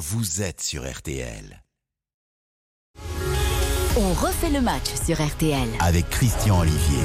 vous êtes sur RTL. On refait le match sur RTL. Avec Christian Olivier.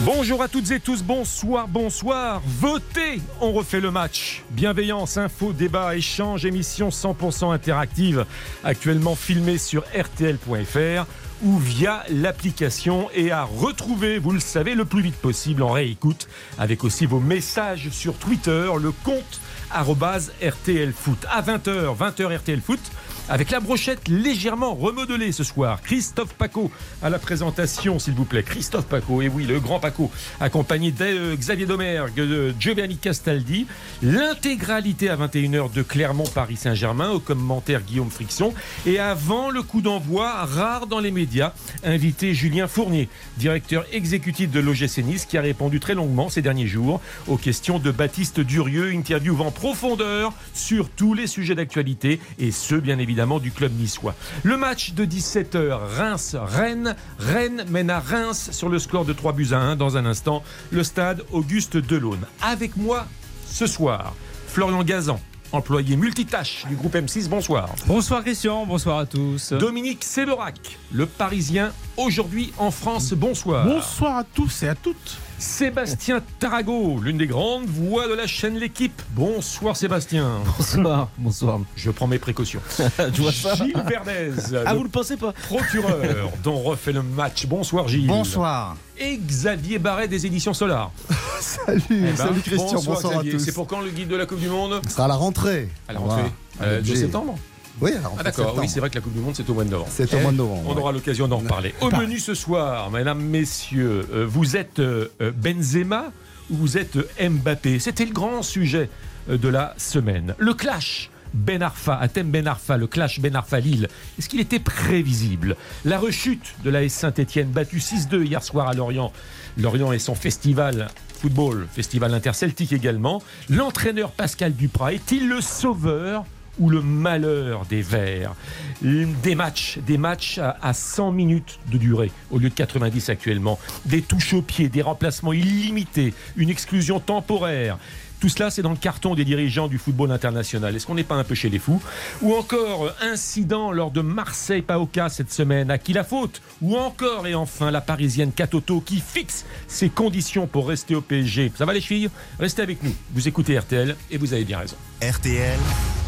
Bonjour à toutes et tous, bonsoir, bonsoir. Votez, on refait le match. Bienveillance, info, débat, échange, émission 100% interactive, actuellement filmée sur rtl.fr ou via l'application et à retrouver, vous le savez, le plus vite possible en réécoute, avec aussi vos messages sur Twitter, le compte @rtlfoot à 20h, 20h RTL Foot avec la brochette légèrement remodelée ce soir. Christophe Paco à la présentation, s'il vous plaît. Christophe Paco, et oui, le grand Paco, accompagné de euh, Xavier Domergue, de Giovanni Castaldi. L'intégralité à 21h de Clermont-Paris Saint-Germain, au commentaire Guillaume Friction. Et avant le coup d'envoi, rare dans les médias, invité Julien Fournier, directeur exécutif de l'OGC qui a répondu très longuement ces derniers jours aux questions de Baptiste Durieux, interview en profondeur sur tous les sujets d'actualité, et ce, bien évidemment, du club niçois. Le match de 17h, Reims-Rennes. Rennes mène à Reims sur le score de 3 buts à 1 dans un instant. Le stade Auguste Delaune. Avec moi ce soir, Florian Gazan, employé multitâche du groupe M6. Bonsoir. Bonsoir Christian, bonsoir à tous. Dominique Séverac, le Parisien, aujourd'hui en France. Bonsoir. Bonsoir à tous et à toutes. Sébastien Tarago, l'une des grandes voix de la chaîne L'équipe. Bonsoir Sébastien. Bonsoir, bonsoir. Je prends mes précautions. Je vois ça. Gilles Verdez. Ah, vous le pensez pas Procureur dont refait le match. Bonsoir Gilles. Bonsoir. Et Xavier Barret des éditions Solar. salut, Eh ben, salut Christian, bonsoir, à Xavier. tous. C'est pour quand le guide de la Coupe du Monde? Ce sera à la rentrée. À la rentrée Voilà. euh, de septembre Oui. Ah d'accord, oui c'est vrai que la Coupe du Monde c'est au mois de novembre. C'est au Eh, mois de novembre, On ouais. aura l'occasion d'en reparler. Au menu ce soir, mesdames, messieurs, euh, vous êtes euh, euh, Benzema ou vous êtes Mbappé? C'était le grand sujet de la semaine. Le clash Ben Arfa, Athènes Ben Arfa, le clash Ben Arfa Lille. Est-ce qu'il était prévisible? La rechute de la S Saint-Etienne, battue 6-2 hier soir à Lorient. Lorient et son festival football, festival interceltique également. L'entraîneur Pascal Duprat est-il le sauveur ou le malheur des Verts Des matchs, des matchs à, à 100 minutes de durée au lieu de 90 actuellement. Des touches au pied, des remplacements illimités, une exclusion temporaire. Tout cela, c'est dans le carton des dirigeants du football international. Est-ce qu'on n'est pas un peu chez les fous Ou encore, euh, incident lors de Marseille-Paoka cette semaine. À qui la faute Ou encore, et enfin, la parisienne Katoto qui fixe ses conditions pour rester au PSG. Ça va les filles Restez avec nous. Vous écoutez RTL et vous avez bien raison. RTL,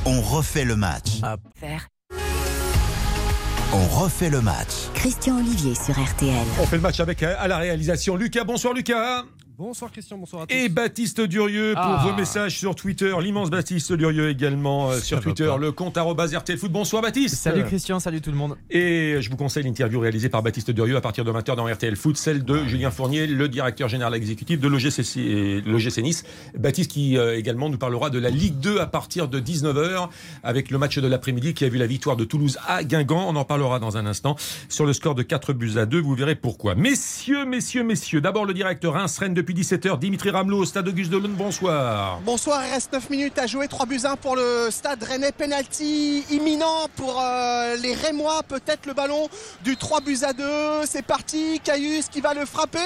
on refait le match. On refait le match. Christian Olivier sur RTL. On fait le match avec euh, à la réalisation Lucas. Bonsoir Lucas. Bonsoir Christian, bonsoir à tous. Et Baptiste Durieux pour Ah. vos messages sur Twitter. L'immense Baptiste Durieux également euh, sur Twitter. pas. Le compte Foot. Bonsoir Baptiste. Salut Christian, salut tout le monde. Et je vous conseille l'interview réalisée par Baptiste Durieux à partir de 20h dans RTL Foot, celle de Julien Fournier, le directeur général exécutif de l'OGC Nice. Baptiste qui euh, également nous parlera de la Ligue 2 à partir de 19h avec le match de l'après-midi qui a vu la victoire de Toulouse à Guingamp. On en parlera dans un instant sur le score de 4 buts à 2. Vous verrez pourquoi. Messieurs, messieurs, messieurs, d'abord le directeur Reims-Rennes depuis 17h, Dimitri Ramelot au stade Auguste Delaune. Bonsoir. Bonsoir, il reste 9 minutes à jouer, 3 buts 1 pour le stade Rennais, penalty imminent pour euh, les Rémois, peut-être le ballon du 3 buts à 2, c'est parti, Caius qui va le frapper,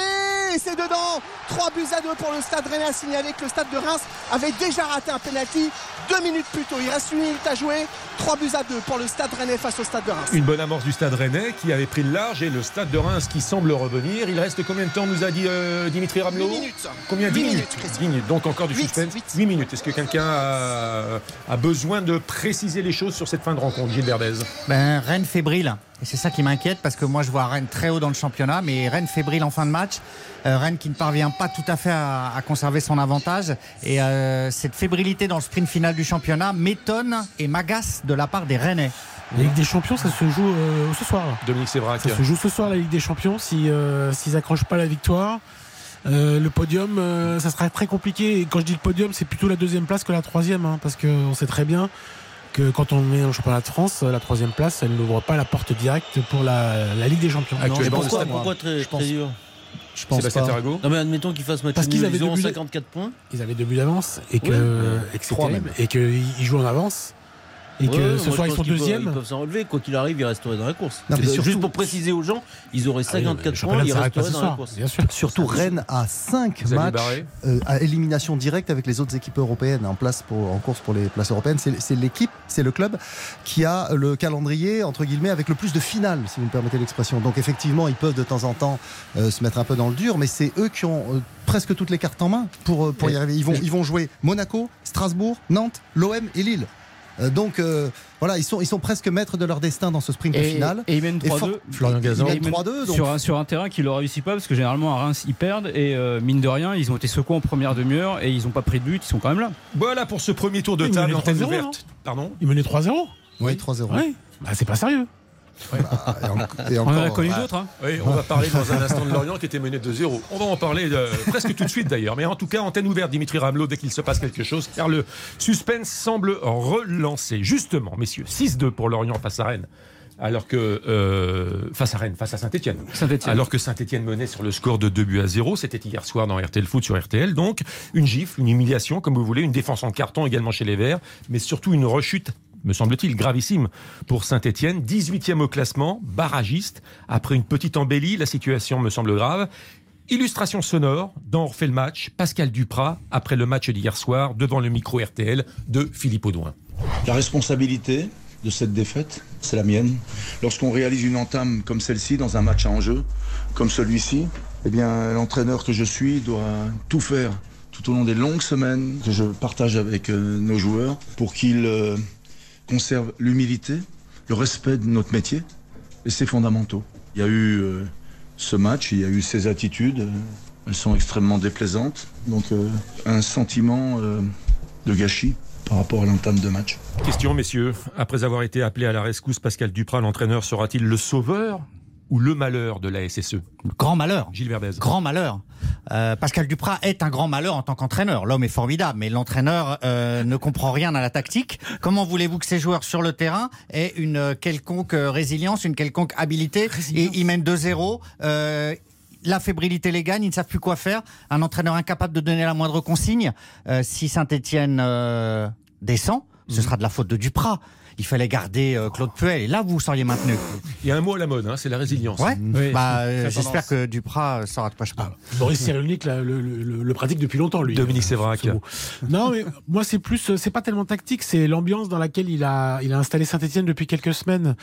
et c'est dedans, 3 buts à 2 pour le stade Rennais, à signaler que le stade de Reims avait déjà raté un penalty deux minutes plus tôt, il reste une minute à jouer, 3 buts à 2 pour le stade Rennais face au stade de Reims. Une bonne amorce du stade rennais qui avait pris le large et le stade de Reims qui semble revenir. Il reste combien de temps, nous a dit euh, Dimitri Ramelot 8 minutes. Combien 10 Huit minutes, minutes, Christian. 10 minutes. Donc encore du suspense. huit. 8 minutes. Est-ce que quelqu'un a, a besoin de préciser les choses sur cette fin de rencontre, Gilles Verdez? Ben, Rennes fébrile. Et c'est ça qui m'inquiète parce que moi je vois Rennes très haut dans le championnat, mais Rennes fébrile en fin de match. Euh, Rennes qui ne parvient pas tout à fait à, à conserver son avantage. Et euh, cette fébrilité dans le sprint final du championnat m'étonne et m'agace de la part des Rennais. La Ligue des Champions, ça se joue euh, ce soir. Dominique Sévrac. Ça se joue ce soir, la Ligue des Champions. Si, euh, s'ils accrochent pas la victoire, euh, le podium, euh, ça sera très compliqué. Et quand je dis le podium, c'est plutôt la deuxième place que la troisième. hein, parce qu'on sait très bien que quand on est en championnat de France, la troisième place, elle n'ouvre pas la porte directe pour la, la Ligue des Champions. Actuellement, Non. Pourquoi très, Je pense- très dur Je pense Sébastien pas. Tarago Non mais admettons qu'ils fassent match Parce qu'ils avaient ils auront deux buts de- 54 points. Ils avaient deux buts d'avance et que, et jouent en avance. Et que Ouais, ce soir ils sont peuvent- deuxièmes. Ils peuvent s'en relever. Quoi qu'il arrive, ils resteraient dans la course. Non, mais C'est- surtout- Juste pour préciser aux gens, ils auraient Ah oui, non, mais 54 le points, ils resteraient dans la course. bien sûr. Surtout Rennes a 5 Xavier matchs euh, à élimination directe avec les autres équipes européennes en place pour, en course pour les places européennes. C'est l'équipe, c'est le club qui a le calendrier entre guillemets avec le plus de finales, si vous me permettez l'expression. Donc effectivement, ils peuvent de temps en temps euh, se mettre un peu dans le dur, mais c'est eux qui ont euh, presque toutes les cartes en main pour, pour y arriver. Ils vont, ils vont jouer Monaco, Strasbourg, Nantes, l'OM et Lille. Euh, donc euh, voilà, ils sont, ils sont presque maîtres de leur destin dans ce sprint Et, final. et ils mènent Et fort- 3-2. Florian Ils Gazan. Ils mènent 3-2. donc- Sur un, sur un terrain qui leur réussit pas parce que généralement à Reims ils perdent et euh, mine de rien ils ont été secoués en première demi-heure et ils n'ont pas pris de but, ils sont quand même là. Voilà pour ce premier tour de table, antenne 3-0, ouverte. Pardon Ils menaient 3-0. Oui, 3-0. Oui. Bah, c'est pas sérieux. Bah, et en- et On en a encore, connu d'autres. Hein. Oui, on va parler dans un instant de Lorient qui était mené de 0. On va en parler euh, presque tout de suite d'ailleurs. Mais en tout cas, antenne ouverte, Dimitri Ramelot, dès qu'il se passe quelque chose, car le suspense semble relancer. Justement, messieurs, 6-2 pour Lorient face à Rennes. Alors que. euh, face à Rennes, face à Saint-Etienne. Saint-Etienne. Alors que Saint-Etienne menait sur le score de 2 buts à 0. C'était hier soir dans RTL Foot sur RTL. Donc, une gifle, une humiliation, comme vous voulez, une défense en carton également chez les Verts, mais surtout une rechute, me semble-t-il, gravissime pour Saint-Etienne. 18e au classement, barragiste. Après une petite embellie, la situation me semble grave. Illustration sonore dans On le match, Pascal Duprat, après le match d'hier soir, devant le micro RTL de Philippe Audouin. La responsabilité de cette défaite, c'est la mienne. Lorsqu'on réalise une entame comme celle-ci dans un match à enjeu, comme celui-ci, eh bien, l'entraîneur que je suis doit tout faire tout au long des longues semaines que je partage avec euh, nos joueurs pour qu'ils conservent l'humilité, le respect de notre métier et ses fondamentaux. Il y a eu euh, ce match, il y a eu ces attitudes, euh, elles sont extrêmement déplaisantes, donc euh, un sentiment de gâchis par rapport à l'entame de match. Question, messieurs. Après avoir été appelé à la rescousse, Pascal Duprat, l'entraîneur, sera-t-il le sauveur ou le malheur de la SSE Grand malheur. Gilles Verdez. Grand malheur. Euh, Pascal Duprat est un grand malheur en tant qu'entraîneur. L'homme est formidable, mais l'entraîneur euh, ne comprend rien à la tactique. Comment voulez-vous que ces joueurs sur le terrain aient une euh, quelconque résilience, une quelconque habilité Et ils mènent 2-0. Euh, la fébrilité les gagne, ils ne savent plus quoi faire. Un entraîneur incapable de donner la moindre consigne. Euh, si Saint-Etienne descend, ce sera de la faute de Duprat. Il fallait garder euh, Claude Puel. Et là, vous seriez maintenu. Il y a un mot à la mode, hein, c'est la résilience. Ouais. Oui. Bah, euh, j'espère que Duprat euh, saura de quoi je parle. Boris Cyrulnik là, le, le- le- le pratique depuis longtemps, lui. Dominique Sévrac. Non, mais moi, c'est plus, c'est pas tellement tactique, c'est l'ambiance dans laquelle il a, il a installé Saint-Etienne depuis quelques semaines.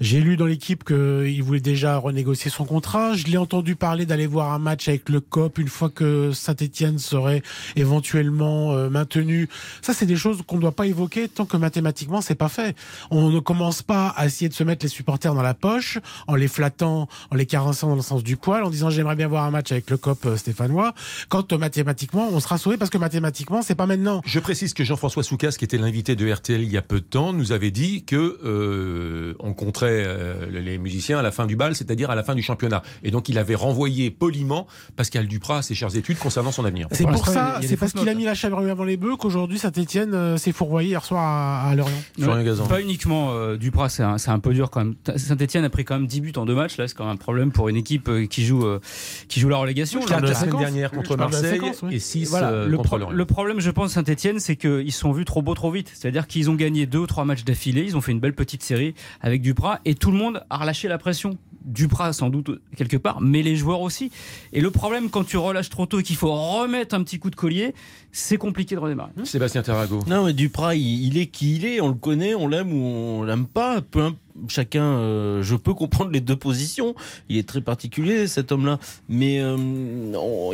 J'ai lu dans l'équipe qu'il voulait déjà renégocier son contrat. Je l'ai entendu parler d'aller voir un match avec le COP une fois que Saint-Etienne serait éventuellement maintenu. Ça, c'est des choses qu'on ne doit pas évoquer tant que mathématiquement, c'est pas fait. On ne commence pas à essayer de se mettre les supporters dans la poche en les flattant, en les carençant dans le sens du poil, en disant j'aimerais bien voir un match avec le COP euh, stéphanois, quand euh, mathématiquement on sera sauvé parce que mathématiquement c'est pas maintenant. Je précise que Jean-François Soucas, qui était l'invité de RTL il y a peu de temps, nous avait dit que euh, on compterait euh, les musiciens à la fin du bal, c'est-à-dire à la fin du championnat. Et donc il avait renvoyé poliment Pascal Duprat à ses chères études concernant son avenir. C'est Pour ça, c'est parce qu'il a mis la charrue avant les bœufs qu'aujourd'hui Saint-Etienne s'est fourvoyé hier soir à, à Lorient. Florian Gazan. Pas uniquement euh, Duprat, c'est un, c'est un peu dur quand même. Saint-Etienne a pris quand même 10 buts en deux matchs. Là, c'est quand même un problème pour une équipe euh, qui joue, euh, qui joue la relégation. Je Là, la la semaine dernière contre la Marseille séquence, oui. et 6 Voilà, le, contre pro- le problème, je pense, Saint-Etienne, c'est qu'ils se sont vus trop beaux trop vite. C'est-à-dire qu'ils ont gagné deux ou trois matchs d'affilée, ils ont fait une belle petite série avec Duprat et tout le monde a relâché la pression. Duprat, sans doute, quelque part, mais les joueurs aussi. Et le problème, quand tu relâches trop tôt et qu'il faut remettre un petit coup de collier, c'est compliqué de redémarrer. Sébastien Tarago. Non, mais Duprat, il, il est qui il est. On le connaît, on l'aime ou on l'aime pas. Peu chacun, euh, je peux comprendre les deux positions. Il est très particulier, cet homme-là. Mais euh,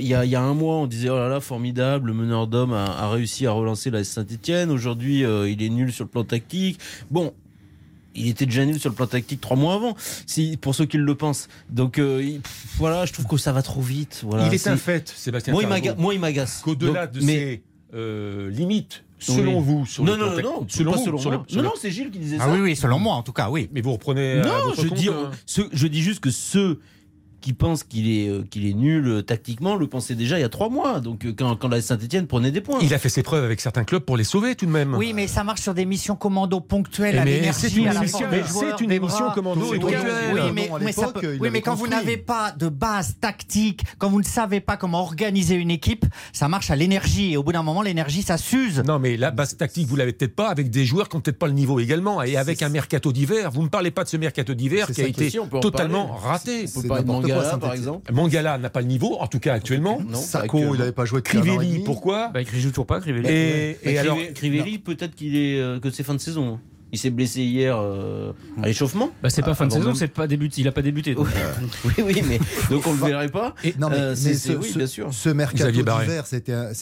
il y, a, il y a un mois, on disait oh là là, formidable, le meneur d'hommes a, a réussi à relancer la Saint-Etienne. Aujourd'hui, euh, il est nul sur le plan tactique. Bon. Il était déjà nul sur le plan tactique trois mois avant, si, pour ceux qui le pensent. Donc pff, voilà, je trouve que ça va trop vite. Voilà, il est un fait, Sébastien Moi, il m'agace. qu'au-delà de mais- ses euh, limites, selon Oui. vous, sur non, le non, non, non, selon pas vous, selon sur le- sur non, non, c'est Gilles qui disait Ah ça. oui, oui, selon moi en tout cas, oui. Mais vous reprenez. à Non, votre je compte, dis, euh, ceux- je dis juste que ceux qui pense qu'il est, euh, qu'il est nul euh, tactiquement le pensait déjà il y a trois mois. Donc euh, quand, quand la Saint-Etienne prenait des points. Il a fait ses preuves avec certains clubs pour les sauver tout de même. Oui, mais ça marche sur des missions commando ponctuelles à l'énergie. c'est une à émission- des joueurs, c'est une des émission bras. commando et Oui, ponctuelle. oui, mais, à mais ça l'époque, peut- il oui, avait mais quand vous n'avez pas de base tactique, quand vous ne savez pas comment organiser une équipe, ça marche à l'énergie. Et au bout d'un moment, l'énergie, ça s'use. Non, mais la base tactique, vous l'avez peut-être pas avec des joueurs qui n'ont peut-être pas le niveau également. Et avec un mercato d'hiver, vous ne me parlez pas de ce mercato d'hiver qui a été totalement raté. Mangala, par Saint-Étienne. exemple. Mangala n'a pas le niveau, en tout cas actuellement. Non, euh, il n'avait pas joué depuis Crivelli, pourquoi? Bah, il joue toujours pas, Crivelli. Et, Bah, et alors, Crive- Crivelli, peut-être qu'il est euh, que c'est fin de saison. Il s'est blessé hier euh, à l'échauffement. Bah, c'est pas fin de saison, c'est pas débuté. Il a pas débuté. donc. Oui, oui, mais donc on le verrait pas. Non, mais, Euh, mais ce, oui, ce- bien sûr. ce mercato d'hiver, ça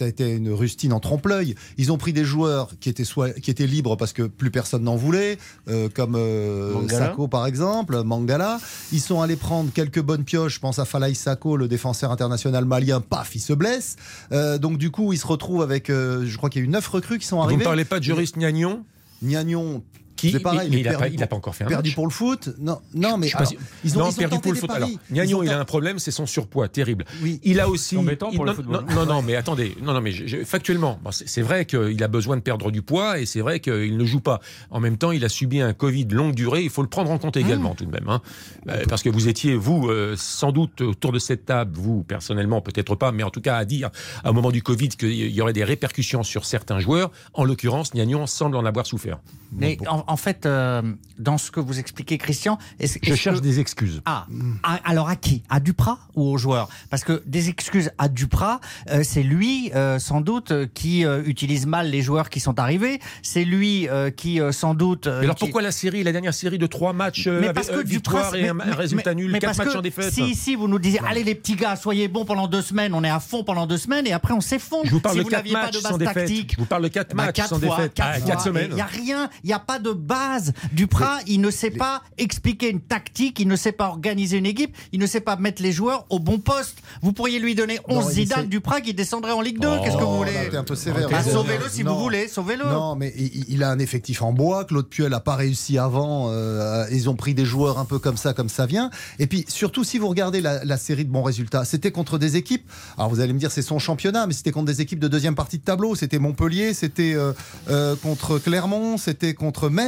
a été une rustine en trompe-l'œil. Ils ont pris des joueurs qui étaient, soit, qui étaient libres parce que plus personne n'en voulait, euh, comme euh, Mangala. Sako par exemple, Mangala. Ils sont allés prendre quelques bonnes pioches. Je pense à Falaï Sako, le défenseur international malien. Paf, il se blesse. Euh, donc du coup, ils se retrouvent avec, euh, je crois qu'il y a eu neuf recrues qui sont vous ne arrivées. parlez pas de Joris Gnagnon Gnagnon, qui, c'est pareil, mais il n'a pas, perdu il a pour- pas encore fait un perdu match. pour le foot. Non, non mais alors, si- ils ont, non, ils ont perdu tenté pour le foot. paris. Alors, Ils Gnagnon, ont il a un problème, c'est son surpoids terrible. Oui. Il a aussi. C'est embêtant il- pour le non, football. Non, non, non, mais attendez. Non, non, mais je- je- factuellement, bon, c'est c'est vrai qu'il a besoin de perdre du poids et c'est vrai qu'il ne joue pas. En même temps, il a subi un Covid longue durée. Il faut le prendre en compte également, Mmh. tout de même. hein. Euh, parce que vous étiez, vous, euh, sans doute autour de cette table, vous, personnellement, peut-être pas, mais en tout cas à dire, à un moment du Covid, qu'il y aurait des répercussions sur certains joueurs. En l'occurrence, Gnagnon semble en avoir souffert. Mais en, en fait, euh, dans ce que vous expliquez, Christian, est-ce Je cherche que- des excuses. Ah, à- alors à qui? À Duprat ou aux joueurs? Parce que des excuses à Duprat, euh, c'est lui euh, sans doute qui euh, utilise mal les joueurs qui sont arrivés. C'est lui euh, qui euh, sans doute. euh, Mais alors qui- pourquoi la série, la dernière série de trois matchs euh, mais avec parce que victoire Duprat, et un, mais- un mais- résultat nul, mais quatre parce matchs que en défaite Si ici vous nous disiez, allez les petits gars, soyez bons pendant deux semaines, on est à fond pendant deux semaines et après on s'effondre. Je vous parle si de vous quatre pas matchs de sans base défaite. tactique. Je vous parle de quatre Bah, matchs sans fois, défaite. quatre Ah, quatre semaines. Il n'y a rien, il n'y a pas de base. Duprat, il ne sait pas expliquer une tactique, il ne sait pas organiser une équipe, il ne sait pas mettre les joueurs au bon poste. Vous pourriez lui donner 11 Non, Zidane Duprat qui descendrait en Ligue 2. Qu'est-ce que vous Oh, voulez là, t'es un peu sévère. Bah, T'es Sauvez-le si Non. vous voulez, sauvez-le. Non, mais il, il a un effectif en bois. Claude Puel n'a pas réussi avant. euh, ils ont pris des joueurs un peu comme ça, comme ça vient. Et puis surtout, si vous regardez la, la série de bons résultats, c'était contre des équipes. Alors vous allez me dire, c'est son championnat, mais c'était contre des équipes de deuxième partie de tableau. C'était Montpellier, c'était euh, euh, contre Clermont, c'était contre Metz.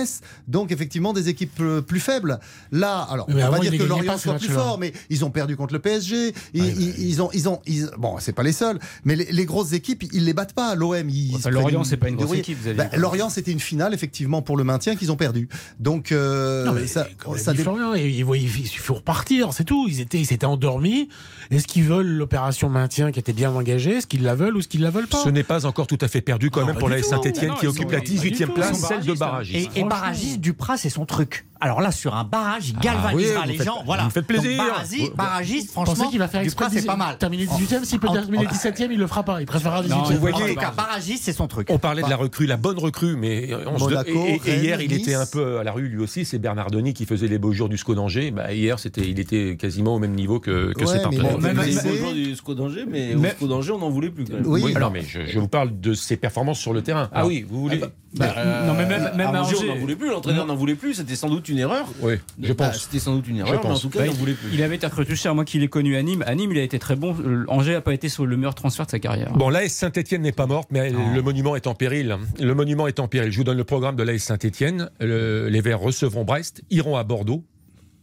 Donc effectivement, des équipes euh, plus faibles. Là, alors, Mais on va dire que Lorient soit plus fort, mais ils ont perdu contre le PSG. Ils, ils- ils ont, ils ont, ils- bon, c'est pas les seuls, mais les, les grosses équipes, ils les battent pas. L'OM, ils Enfin, Lorient, c'est pas une grosse équipe, Xavier. Bah, Lorient, c'était une finale effectivement pour le maintien qu'ils ont perdu. Donc euh, Non, mais ça, ça dé- Florian, il, il, il, il faut repartir, c'est tout. Ils étaient, ils s'étaient endormis. Est-ce qu'ils veulent l'opération maintien qui était bien engagée? Est-ce qu'ils la veulent ou est-ce qu'ils la veulent pas? Ce n'est pas encore tout à fait perdu quand Non, même pour la. Saint-Etienne qui occupe la pas du 18e tout, place, celle de barragiste. Et, et barragiste, Duprat, c'est son truc. Alors là, sur un barrage, il Ah galvanisera oui, vous les faites- gens. vous Voilà. me faites plaisir. Donc, barragiste, Vous- barragiste, Vous franchement, qu'il va faire exprès c'est pas mal. terminer 18ème S'il peut terminer en- 17ème, il le fera pas. Il préférera 18ème. Non, Vous En voyez- tout cas, barragiste, c'est son truc. On parlait de la recrue, la bonne recrue, mais on se- Monaco, et, et hier il était un peu à la rue lui aussi. C'est Bernardoni qui faisait les beaux jours du SCO d'Angers. Bah, hier c'était, il était quasiment au même niveau que, que Ouais, ses partenaires. Beaux jours du SCO d'Angers, mais Mais- au SCO d'Angers, on n'en voulait plus quand même. Oui, Oui, non, mais je, je vous parle de ses performances sur le terrain. Ah, oui, vous voulez Bah, non, mais même, même à Angers, on n'en voulait plus, l'entraîneur n'en voulait plus, c'était sans doute une erreur. Oui, je Bah, pense. C'était sans doute une erreur, mais en tout cas, Bah, il n'en voulait plus. Il avait été recruté cher. Moi qui l'ai connu à Nîmes, à Nîmes, il a été très bon. Euh, Angers n'a pas été sur le meilleur transfert de sa carrière. Bon, l'AS Saint-Etienne n'est pas morte, mais Non. le monument est en péril. Le monument est en péril. Je vous donne le programme de l'AS Saint-Etienne. les Verts recevront Brest, iront à Bordeaux,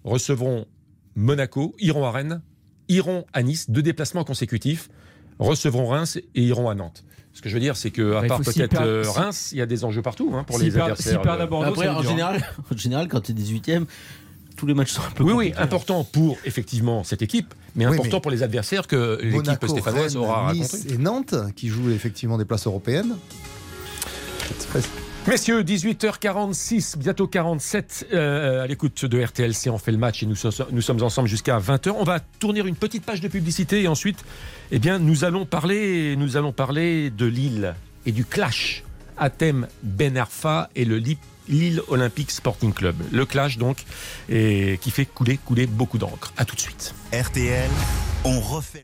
recevront Monaco, iront à Rennes, iront à Nice, deux déplacements consécutifs, recevront Reims et iront à Nantes. Ce que je veux dire, c'est que à Bah, part peut-être euh, Reims, il y a des enjeux partout hein, pour les adversaires. à Bordeaux, Après, en général, en général, quand tu es 18ème, tous les matchs sont un peu Oui, oui, important pour effectivement cette équipe, mais Oui, important mais pour les adversaires que l'équipe stéphanoise aura Nice rencontré. et Nantes qui jouent effectivement des places européennes. Messieurs, 18h46, bientôt 47, euh, à l'écoute de RTLC, on fait le match et nous, so- nous sommes ensemble jusqu'à 20h. On va tourner une petite page de publicité et ensuite, eh bien, nous allons parler, nous allons parler de Lille et du clash Athème Ben Arfa et le Lip- Lille Olympique Sporting Club. Le clash donc, et qui fait couler, couler beaucoup d'encre. À tout de suite. RTL, on refait,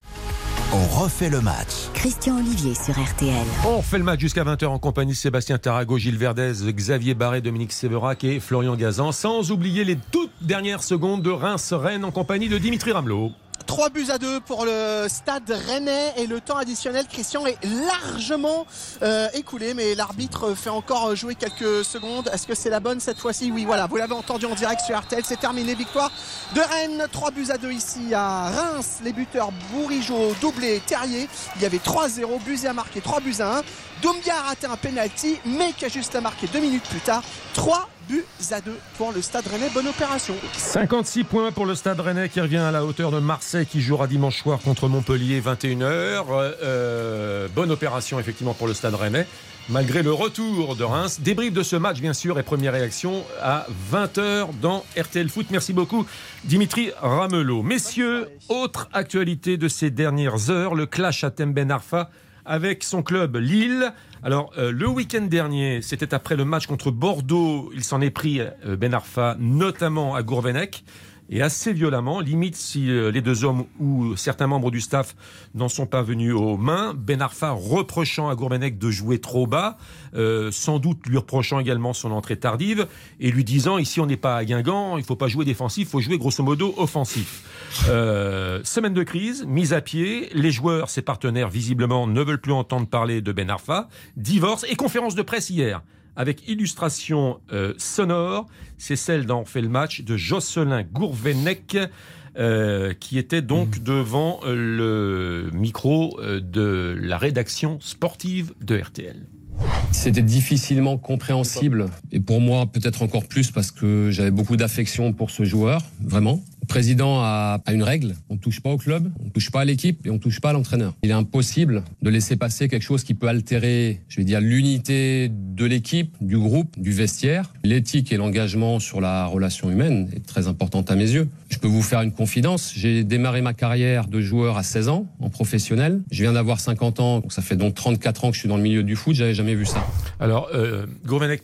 on refait le match. Christian Olivier sur RTL. On fait le match jusqu'à 20h en compagnie de Sébastien Tarago, Gilles Verdez, Xavier Barré, Dominique Séverac et Florian Gazan, sans oublier les toutes dernières secondes de Reims-Rennes en compagnie de Dimitri Ramelot. 3 buts à 2 pour le stade rennais et le temps additionnel, Christian, est largement euh, écoulé, mais l'arbitre fait encore jouer quelques secondes. Est-ce que c'est la bonne cette fois-ci? Oui, voilà, vous l'avez entendu en direct sur RTL, c'est terminé. Victoire de Rennes, 3 buts à 2 ici à Reims. Les buteurs Bourigeau, doublé, Terrier. Il y avait 3-0, Buzet a marqué 3 buts à 1. Doumbia a raté un penalty, mais qui a juste à marquer deux minutes plus tard. 3 buts à 2 pour le Stade Rennais. Bonne opération. 56 points pour le Stade Rennais qui revient à la hauteur de Marseille qui jouera dimanche soir contre Montpellier 21h. Euh, bonne opération effectivement pour le Stade Rennais. Malgré le retour de Reims. Débrief de ce match bien sûr et première réaction à 20h dans RTL Foot. Merci beaucoup Dimitri Ramelot. Messieurs, autre actualité de ces dernières heures, le clash à Temben Arfa avec son club Lille. Alors, euh, le week-end dernier, c'était après le match contre Bordeaux, il s'en est pris, euh, Ben Arfa, notamment à Gourvenec, et assez violemment, limite si euh, les deux hommes ou certains membres du staff n'en sont pas venus aux mains. Ben Arfa reprochant à Gourvenec de jouer trop bas, euh, sans doute lui reprochant également son entrée tardive, et lui disant, ici on n'est pas à Guingamp, il faut pas jouer défensif, il faut jouer grosso modo offensif. Euh, semaine de crise, mise à pied, les joueurs, ses partenaires visiblement ne veulent plus entendre parler de Ben Arfa, divorce et conférence de presse hier avec illustration euh, sonore. C'est celle d'en fait le match de Jocelyn Gourvenec. euh, qui était donc devant euh, le micro de la rédaction sportive de RTL. C'était difficilement compréhensible et pour moi peut-être encore plus parce que j'avais beaucoup d'affection pour ce joueur, vraiment. Le président a, une règle, on ne touche pas au club, on ne touche pas à l'équipe et on ne touche pas à l'entraîneur. Il est impossible de laisser passer quelque chose qui peut altérer, je vais dire, l'unité de l'équipe, du groupe, du vestiaire. L'éthique et l'engagement sur la relation humaine est très importante à mes yeux. Je peux vous faire une confidence, j'ai démarré ma carrière de joueur à 16 ans en professionnel. Je viens d'avoir 50 ans, donc ça fait donc 34 ans que je suis dans le milieu du foot, j'avais jamais vu ça. Alors, euh,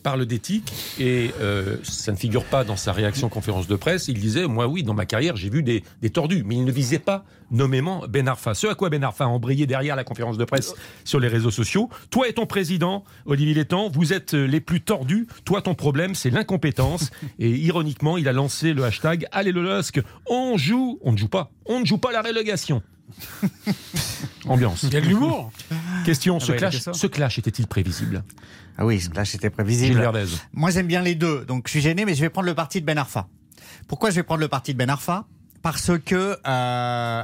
parle d'éthique et euh, ça ne figure pas dans sa réaction conférence de presse. Il disait, moi oui, dans ma carrière, j'ai vu des, des tordus, mais il ne visait pas nommément Ben Arfa. Ce à quoi Ben Arfa a embrayé derrière la conférence de presse sur les réseaux sociaux. Toi et ton président, Olivier Létang, vous êtes euh, les plus tordus. Toi, ton problème, c'est l'incompétence. Et ironiquement, il a lancé le hashtag Allez le LOSC, on joue, on ne joue pas, on ne joue pas la relégation. Ambiance. Il y a de l'humour. Question, Ah ce, bah, clash, ce clash était-il prévisible? Ah oui, ce clash était Gilles prévisible. Verdez. Moi, j'aime bien les deux, donc je suis gêné, mais je vais prendre le parti de Ben Arfa. Pourquoi je vais prendre le parti de Ben Arfa? Parce que euh,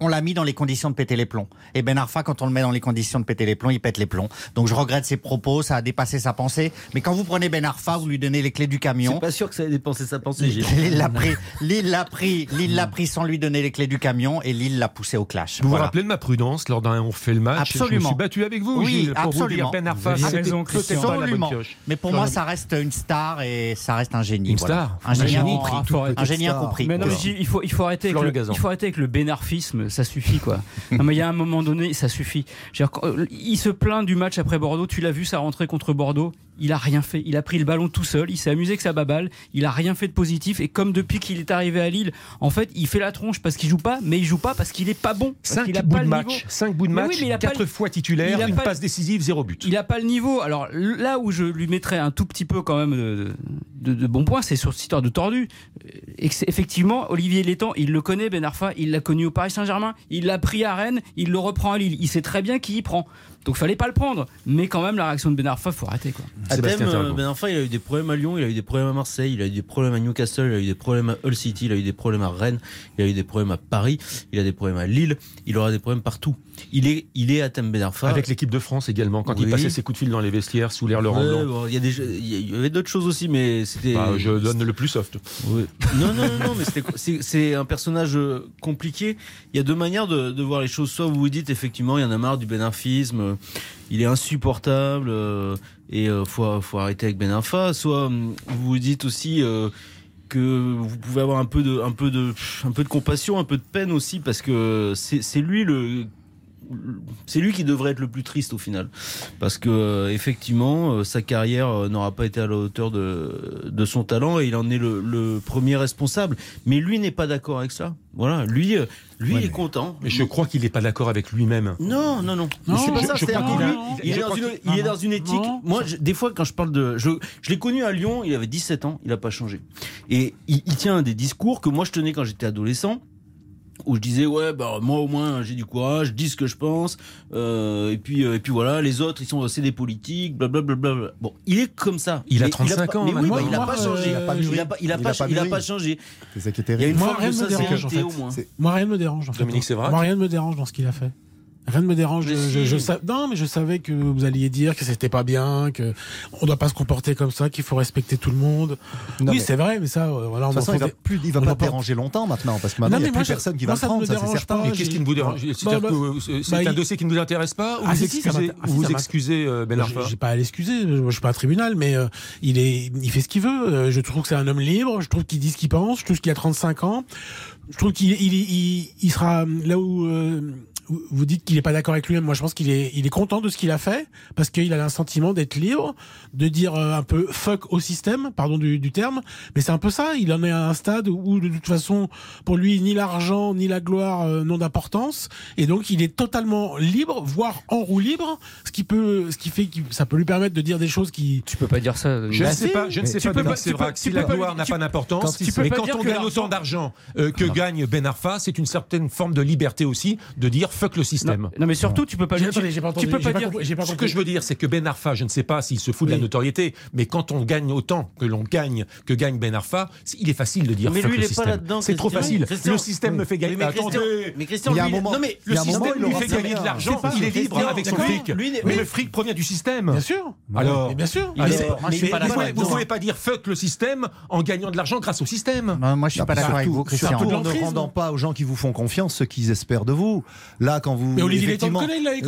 on l'a mis dans les conditions de péter les plombs. Et Ben Arfa, quand on le met dans les conditions de péter les plombs, il pète les plombs. Donc je regrette ses propos, ça a dépassé sa pensée. Mais quand vous prenez Ben Arfa, vous lui donnez les clés du Je camion. suis pas sûr que ça ait dépensé sa pensée. Gilles. Lille l'a pris, Lille l'a pris, Lille l'a pris sans lui donner les clés du camion et Lille l'a poussé au clash. Vous vous rappelez de ma prudence lors d'un on fait le match? Je me Absolument. suis battu avec vous, Oui, Gilles, pour vous dire absolument. Ben Arfa, Vous raison, peut-être Christian. pas la bonne Absolument. pioche. Mais pour moi, ça reste une star et ça reste un génie. Une voilà. star Un génie Un génie arrêter. Un génie star. incompris. Mais non, il faut, il faut arrêter avec le, il faut arrêter avec le bénarfisme, ça suffit quoi. non, mais il y a un moment donné, ça suffit. Euh, il se plaint du match après Bordeaux, tu l'as vu sa rentrée contre Bordeaux, il a rien fait. Il a pris le ballon tout seul, il s'est amusé avec sa baballe, il a rien fait de positif et comme depuis qu'il est arrivé à Lille, en fait, il fait la tronche parce qu'il joue pas, mais il joue pas parce qu'il est pas bon. Parce 5 qu'il a bouts pas de le match, niveau. 5 bouts de match, mais il a pas 4 le- fois titulaire, il a une pas passe décisive, 0 but. Il n'a pas le niveau. Alors là où je lui mettrais un tout petit peu quand même de, de, de bons points, c'est sur cette histoire de tordu. Effectivement, Olivier Létang, il le connaît, Ben Arfa, il l'a connu au Paris Saint-Germain, il l'a pris à Rennes, il le reprend à Lille. Il sait très bien qui y prend. Donc fallait pas le prendre. Mais quand même, la réaction de Ben Arfa, faut arrêter quoi. Thème. Ben Arfa, il a eu des problèmes à Lyon, il a eu des problèmes à Marseille, il a eu des problèmes à Newcastle, il a eu des problèmes à Hull City, il a eu des problèmes à Rennes, il a eu des problèmes à Paris, il a des problèmes à Lille, il aura des problèmes partout. Il est, il est à thème. Avec l'équipe de France également, quand il passait ses coups de fil dans les vestiaires sous l'air Laurent Blanc. bon, il y des, il y avait d'autres choses aussi, mais c'était. Bah, je donne le plus soft. Non, non, non, non, mais c'est un personnage euh, compliqué. Il y a deux manières de, de voir les choses. Soit vous vous dites effectivement, il y en a marre du bénarfisme, euh, il est insupportable euh, et euh, faut, faut arrêter avec Ben Arfa. Soit hum, vous vous dites aussi que vous pouvez avoir un peu de, un peu de, un peu de compassion, un peu de peine aussi parce que c'est lui le c'est lui qui devrait être le plus triste au final parce que euh, effectivement euh, sa carrière euh, n'aura pas été à la hauteur de, de son talent et il en est le, le premier responsable mais lui n'est pas d'accord avec ça voilà lui euh, lui Ouais, est mais- content Mais je crois qu'il n'est pas d'accord avec lui-même. non, non, non. Mais Non, c'est pas je- ça. je c'est-à-dire crois lui, il- est dans crois une, il est dans une éthique. non. Moi, je- des fois, quand je parle de, je, je l'ai connu à Lyon. Il avait 17 ans. Il a pas changé. Et il, il tient des discours que moi je tenais quand j'étais adolescent où je disais ouais bah moi au moins j'ai du courage, dis ce que je pense euh, et puis euh, et puis voilà les autres ils sont c'est des politiques blablabla. Bla, bla, bla. Bon il est comme ça. Il, a 35 il ans. Mais il a pas changé. Il a pas changé. C'est ça qui est terrible. Moi rien me dérange. Moi rien me dérange. Dominique c'est vrai. Moi rien me dérange dans ce qu'il a fait. Rien ne me dérange. Je, je, je. Non, mais je savais que vous alliez dire que c'était pas bien, que on doit pas se comporter comme ça, qu'il faut respecter tout le monde. Oui, c'est vrai, mais ça, euh, voilà, on de toute façon, il va plus, il va pas déranger longtemps maintenant, parce que maintenant il n'y a plus personne qui va le prendre. Ça, c'est certain. Mais qu'est-ce qui ne vous dérange bah, bah, euh, C'est bah, bah, bah, un dossier qui ne vous intéresse pas ou ah, vous, excusez, ah, vous euh, Benarfa J'ai pas à l'excuser. Je suis pas un tribunal, mais il est, il fait ce qu'il veut. Je trouve que c'est un homme libre. Je trouve qu'il dit ce qu'il pense. Je trouve qu'il a 35 ans. Je trouve qu'il il, il, il, sera euh, là où euh, vous dites qu'il n'est pas d'accord avec lui-même. Moi, je pense qu'il est, il est content de ce qu'il a fait parce qu'il a un sentiment d'être libre, de dire euh, un peu fuck au système, pardon du, du terme. Mais c'est un peu ça. Il en est à un stade où, de toute façon, pour lui, ni l'argent ni la gloire euh, n'ont d'importance. Et donc, il est totalement libre, voire en roue libre, ce qui peut, ce qui fait que ça peut lui permettre de dire des choses qui. Tu peux pas dire ça. Je ne sais pas. Je ne sais pas. si la gloire n'a pas d'importance, mais quand on gagne autant d'argent euh, que gagne Ben Arfa, c'est une certaine forme de liberté aussi de dire fuck le système. Non, non mais surtout, tu peux pas. Dire, tu, pas tu peux pas, dire. Ce que je veux dire, c'est que Ben Arfa, je ne sais pas s'il se fout de oui. la notoriété, mais quand on gagne autant que l'on gagne que gagne Ben Arfa, il est facile de dire mais fuck lui, le système. C'est trop facile. Christian, le système oui. me fait gagner. Mais, mais Christian, mais Christian, il y a un moment, non mais le système lui fait gagner de l'argent. Il est libre avec son fric. Mais le fric provient du système. Bien sûr. Alors, bien sûr. Vous pouvez pas dire fuck le système en gagnant de l'argent grâce au système. Moi, je suis pas d'accord avec vous, Christian en ne rendant pas aux gens qui vous font confiance ce qu'ils espèrent de vous. Là, quand vous. Mais Olivier Létang,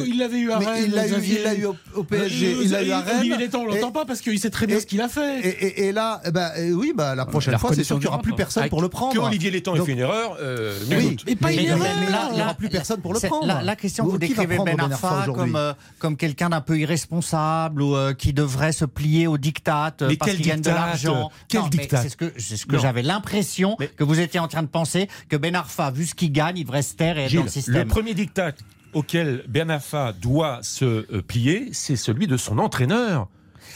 il l'avait eu à Rennes. Il l'a eu, au PSG, euh, il l'a eu à Rennes. Olivier Létang, on l'entend pas parce qu'il sait très bien ce qu'il a fait. Et là, eh ben, eh oui, bah, la prochaine fois, c'est sûr qu'il n'y aura plus personne ah, pour le prendre. Que Olivier Létang ait fait une erreur, euh, oui. Mais pas une erreur Il n'y aura plus personne pour le prendre. La question, vous décrivez Ben Arfa euh, comme quelqu'un d'un peu irresponsable ou qui devrait se plier aux dictates parce qu'il gagne de l'argent. Quel dictat C'est ce que j'avais l'impression que vous étiez en train de penser que Ben Arfa, vu ce qu'il gagne, il devrait se et être dans le système. Le premier dictat auquel Ben Arfa doit se euh, plier, c'est celui de son entraîneur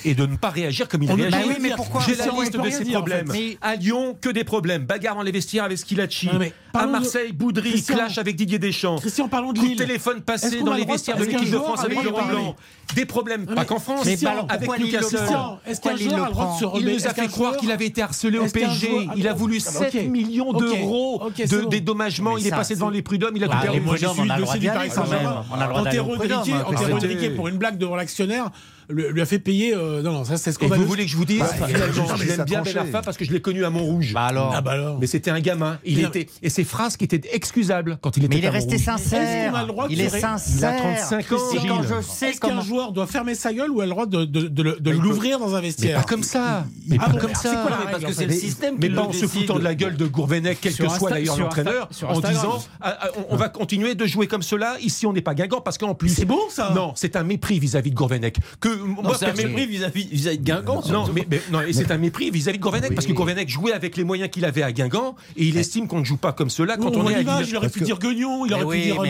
et de ne pas réagir comme il réagit. Bah mais pourquoi J'ai la liste de ces problèmes. Mais... À Lyon, que des problèmes. Bagarre dans les vestiaires avec Skilacci. À Marseille, Boudry, clash avec Didier Deschamps. Christian, parlons de téléphone passé dans les vestiaires de l'équipe de France avec Laurent Blanc. Des problèmes, pas qu'en France, mais avec Newcastle. Est-ce qu'un joueur a le droit Il nous a fait croire qu'il avait été harcelé au PSG. Il a voulu 7 millions d'euros de dédommagement. Il est passé devant les prud'hommes. Il a coupé les prud'hommes. On a le droit d'y aller quand même. On a pour une blague devant l'actionnaire lui, a fait payer. Euh, non, non, ça c'est ce qu'on Vous voulez que je vous dise bah, je l'aime bien Ben parce que je l'ai connu à Montrouge. Bah alors. Ah, bah alors. Mais c'était un gamin. Il était et ses phrases qui étaient excusables quand il était. Mais il est resté sincère. Il est sincère. Il a 35 ans. Quand je sais Est-ce qu'un joueur doit fermer sa gueule ou a le droit de, de, l'ouvrir dans un vestiaire mais Pas comme ça. Mais ah pas comme ça. Parce que c'est le système. Mais pas en se foutant de la gueule de Gourvenec, quel que soit d'ailleurs l'entraîneur, en disant ah, on va continuer de jouer comme cela. Ici, on n'est pas gagnant parce qu'en plus. C'est bon ça Non, c'est un mépris vis-à-vis de Gourvenec que moi, c'est un mépris vis-à-vis de Guingamp. Non, mais, non, et c'est un mépris vis-à-vis de Gourvenec, oui. parce que Gourvenec jouait avec les moyens qu'il avait à Guingamp, et il estime qu'on ne joue pas comme cela quand oh, on, est à Il aurait pu dire Guignon, il aurait pu dire.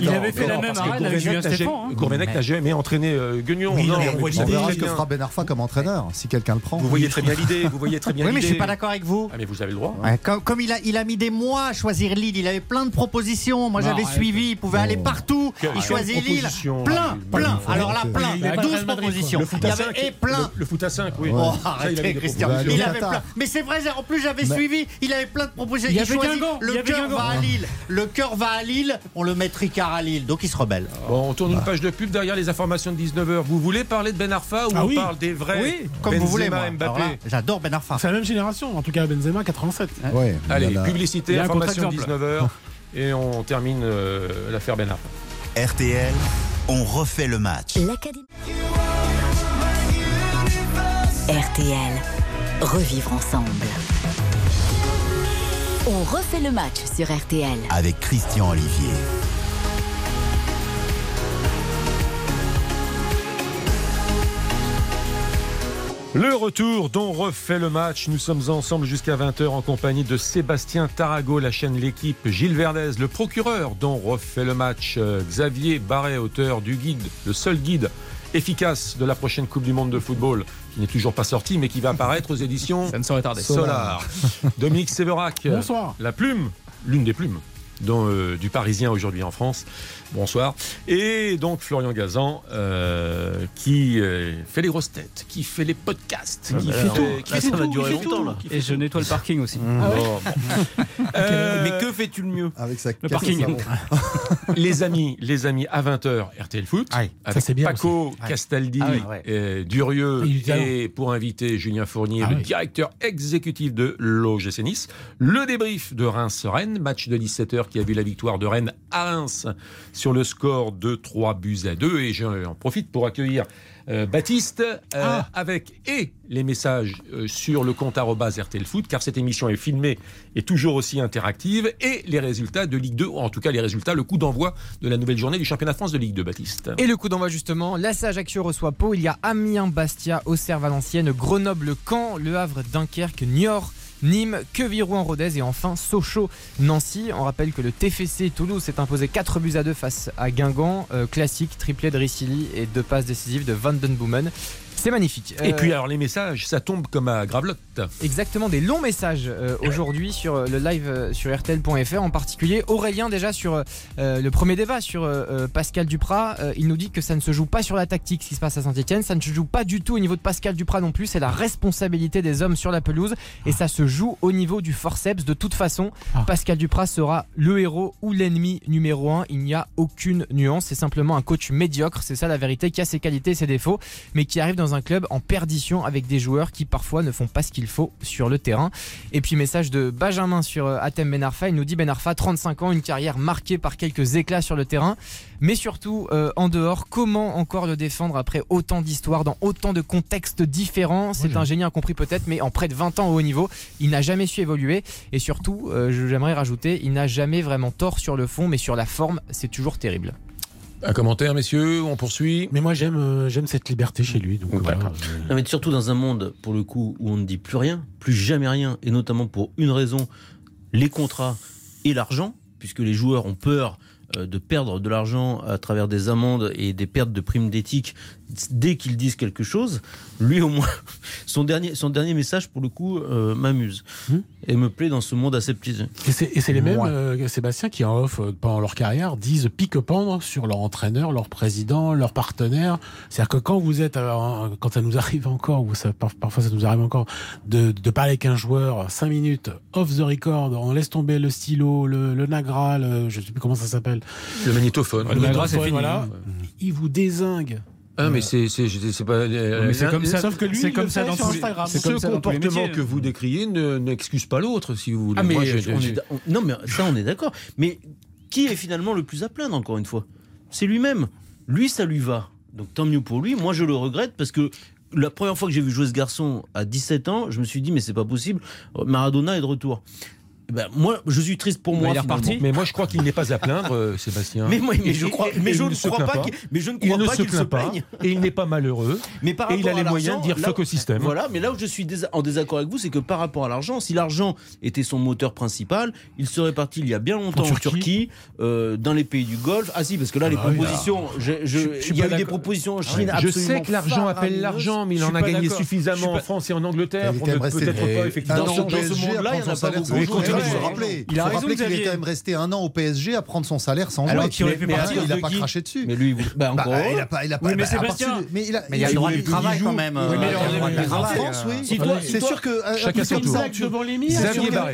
Il avait fait la même arène avec n'a jamais hein. entraîné euh, Guignon. On voit l'idée que fera Ben Arfa comme entraîneur, si quelqu'un le prend. Vous voyez très bien l'idée. Vous. Oui, mais je ne suis pas d'accord avec vous. Ah, mais vous avez le droit. Comme il a mis des mois à choisir Lille, il avait plein de propositions. Moi, j'avais suivi. Il pouvait aller partout. Il choisit Lille. Plein, plein. Alors là, plein. 12 propositions. Le foot 5, plein. Le, foot à 5, oui. Oh, arrêtez, il Christian. Il avait plein. Mais c'est vrai, en plus, j'avais suivi. Il avait plein de propositions. Il, il avait Guingamp. Le cœur va à Lille. Le cœur va à Lille. On le met Tricard à Lille. Donc il se rebelle. Bon, on tourne une page de pub derrière les informations de 19h. Vous voulez parler de Ben Arfa ou ah, on parle des vrais Oui, comme vous voulez. Moi. Mbappé. J'adore Ben Arfa. C'est la même génération. En tout cas, Benzema, 87. Allez, publicité, information 19h. Et on termine euh, l'affaire Ben Arfa. RTL, on refait le match. L'Académie. Revivre ensemble. On refait le match sur RTL. Avec Christian Olivier. Le retour dont refait le match. Nous sommes ensemble jusqu'à 20h en compagnie de Sébastien Tarago, la chaîne L'équipe, Gilles Verdez, le procureur dont refait le match, euh, Xavier Barret, auteur du guide, le seul guide efficace de la prochaine Coupe du Monde de football, qui n'est toujours pas sorti, mais qui va apparaître aux éditions Ça ne saurait tarder. Solar. Dominique Séverac, Bonsoir. la plume, l'une des plumes euh, du Parisien aujourd'hui en France. Bonsoir. Et donc Florian Gazan euh, qui euh, fait les grosses têtes, qui fait les podcasts, qui bah fait alors, tout. là, qui fait ça va durer qui fait longtemps, tout, là. qui fait Et je nettoie le parking aussi. Bon, bon. Euh, Mais que fais-tu le mieux? Avec sa Le parking. les amis, les amis, à 20h, RTL Foot. Avec c'est bien Paco aussi. Castaldi, Ah Durieux et pour inviter Julien Fournier, Ah le oui. directeur exécutif de l'OGC Nice. Le débrief de Reims-Rennes, match de 17h qui a vu la victoire de Rennes à Reims sur le score de 3 buts à 2. Et j'en profite pour accueillir euh, Baptiste euh, Ah. avec et les messages euh, sur le compte RTL Foot, car cette émission est filmée et toujours aussi interactive, et les résultats de Ligue 2, ou en tout cas les résultats, le coup d'envoi de la nouvelle journée du championnat de France de Ligue 2, Baptiste. Et le coup d'envoi justement, l'AS Ajaccio reçoit Pau, il y a Amiens, Bastia, Auxerre, Valenciennes, Grenoble, Caen, Le Havre, Dunkerque, Niort. Nîmes, Quevirouen-Rodez et enfin Sochaux-Nancy. On rappelle que le TFC Toulouse s'est imposé 4 buts à 2 face à Guingamp. Euh, classique, triplé de Ricili et deux passes décisives de Van Den Boomen. C'est magnifique. Et Euh, puis alors les messages, ça tombe comme à gravelotte. Exactement, des longs messages euh, aujourd'hui sur euh, le live euh, sur RTL.fr, en particulier Aurélien déjà sur euh, le premier débat sur Pascal Duprat. Euh, il nous dit que ça ne se joue pas sur la tactique ce qui se passe à Saint-Etienne, ça ne se joue pas du tout au niveau de Pascal Duprat non plus, c'est la responsabilité des hommes sur la pelouse et ça se joue au niveau du forceps. De toute façon, Ah. Pascal Duprat sera le héros ou l'ennemi numéro un. Il n'y a aucune nuance, c'est simplement un coach médiocre, c'est ça la vérité, qui a ses qualités et ses défauts, mais qui arrive dans un club en perdition avec des joueurs qui parfois ne font pas ce qu'il faut sur le terrain. Et puis message de Benjamin sur euh, Atem Ben Arfa, il nous dit Ben Arfa, 35 ans, une carrière marquée par quelques éclats sur le terrain, mais surtout euh, en dehors, comment encore le défendre après autant d'histoires, dans autant de contextes différents? C'est un génie incompris peut-être, mais en près de 20 ans au haut niveau, il n'a jamais su évoluer. Et surtout, euh, j'aimerais rajouter, il n'a jamais vraiment tort sur le fond, mais sur la forme, c'est toujours terrible. Un commentaire, messieurs, on poursuit. Mais moi, j'aime euh, j'aime cette liberté chez lui. Donc, voilà. Non, mais surtout dans un monde, pour le coup, où on ne dit plus rien, plus jamais rien, et notamment pour une raison, les contrats et l'argent, puisque les joueurs ont peur euh, de perdre de l'argent à travers des amendes et des pertes de primes d'éthique dès qu'ils disent quelque chose. Lui, au moins, son dernier, son dernier message, pour le coup, euh, m'amuse Hmm. et me plaît dans ce monde aseptisé. Et c'est et c'est les mêmes, euh, Sébastien, qui en off, euh, pendant leur carrière, disent pique-pendre sur leur entraîneur, leur président, leur partenaire. C'est-à-dire que quand vous êtes, euh, quand ça nous arrive encore, ou ça, par- parfois ça nous arrive encore, de, de parler avec un joueur 5 minutes off the record, on laisse tomber le stylo, le, le Nagra, le- je sais plus comment ça s'appelle. Le magnétophone. Le fini. voilà. Il vous désingue. Ah, mais c'est c'est- c'est pas. euh, mais c'est l'un- comme ça. Sauf que lui, c'est comme le ça dans Instagram. c'est Ce comportement métiers. que vous décriez ne- n'excuse pas l'autre, si vous voulez. Ah mais Moi, je- on je- est d'a- on- non mais ça on est d'accord. Mais qui est finalement le plus à plaindre encore une fois? C'est lui-même. Lui ça lui va. Donc tant mieux pour lui. Moi je le regrette parce que la première fois que j'ai vu jouer ce garçon à 17 ans, je me suis dit mais c'est pas possible. Maradona est de retour. Ben, moi je suis triste pour Bah, moi. il est finalement. reparti. Mais moi, je crois qu'il n'est pas à plaindre, euh, Sébastien. Mais, moi, mais je crois, mais et je ne crois pas, qu'il- mais je ne Il crois ne pas se qu'il se plaigne. et il n'est pas malheureux. Mais par Et il a rapport les à moyens de l'argent, dire fuck au système. Voilà, mais là où je suis en désaccord avec vous, c'est que par rapport à l'argent, si l'argent était son moteur principal, il serait parti il y a bien longtemps en Turquie. Turquie, euh, dans les pays du Golfe. Ah si, parce que là, les Ah oui, propositions, je- je- il y a eu des propositions en Ah Chine. Je sais que l'argent appelle l'argent, mais il en a gagné suffisamment en France et en Angleterre peut-être pas effectivement. an Dans ce- monde-là, il y en a pas beaucoup. Il faut Il a rappeler, il faut rappeler qu'il est quand même resté un an au PSG à prendre son salaire sans Alors jouer. qu'il aurait pu Mais partir il de n'a pas craché dessus. Mais lui, il- bah, Bah, encore il heureux. a pas, il a pas. Mais Sébastien- il a, il y a le droit du travail quand même. Euh, mais il y a le droit du en travail, France, euh, oui. Si toi- C'est sûr que un Chacun truc son comme tour.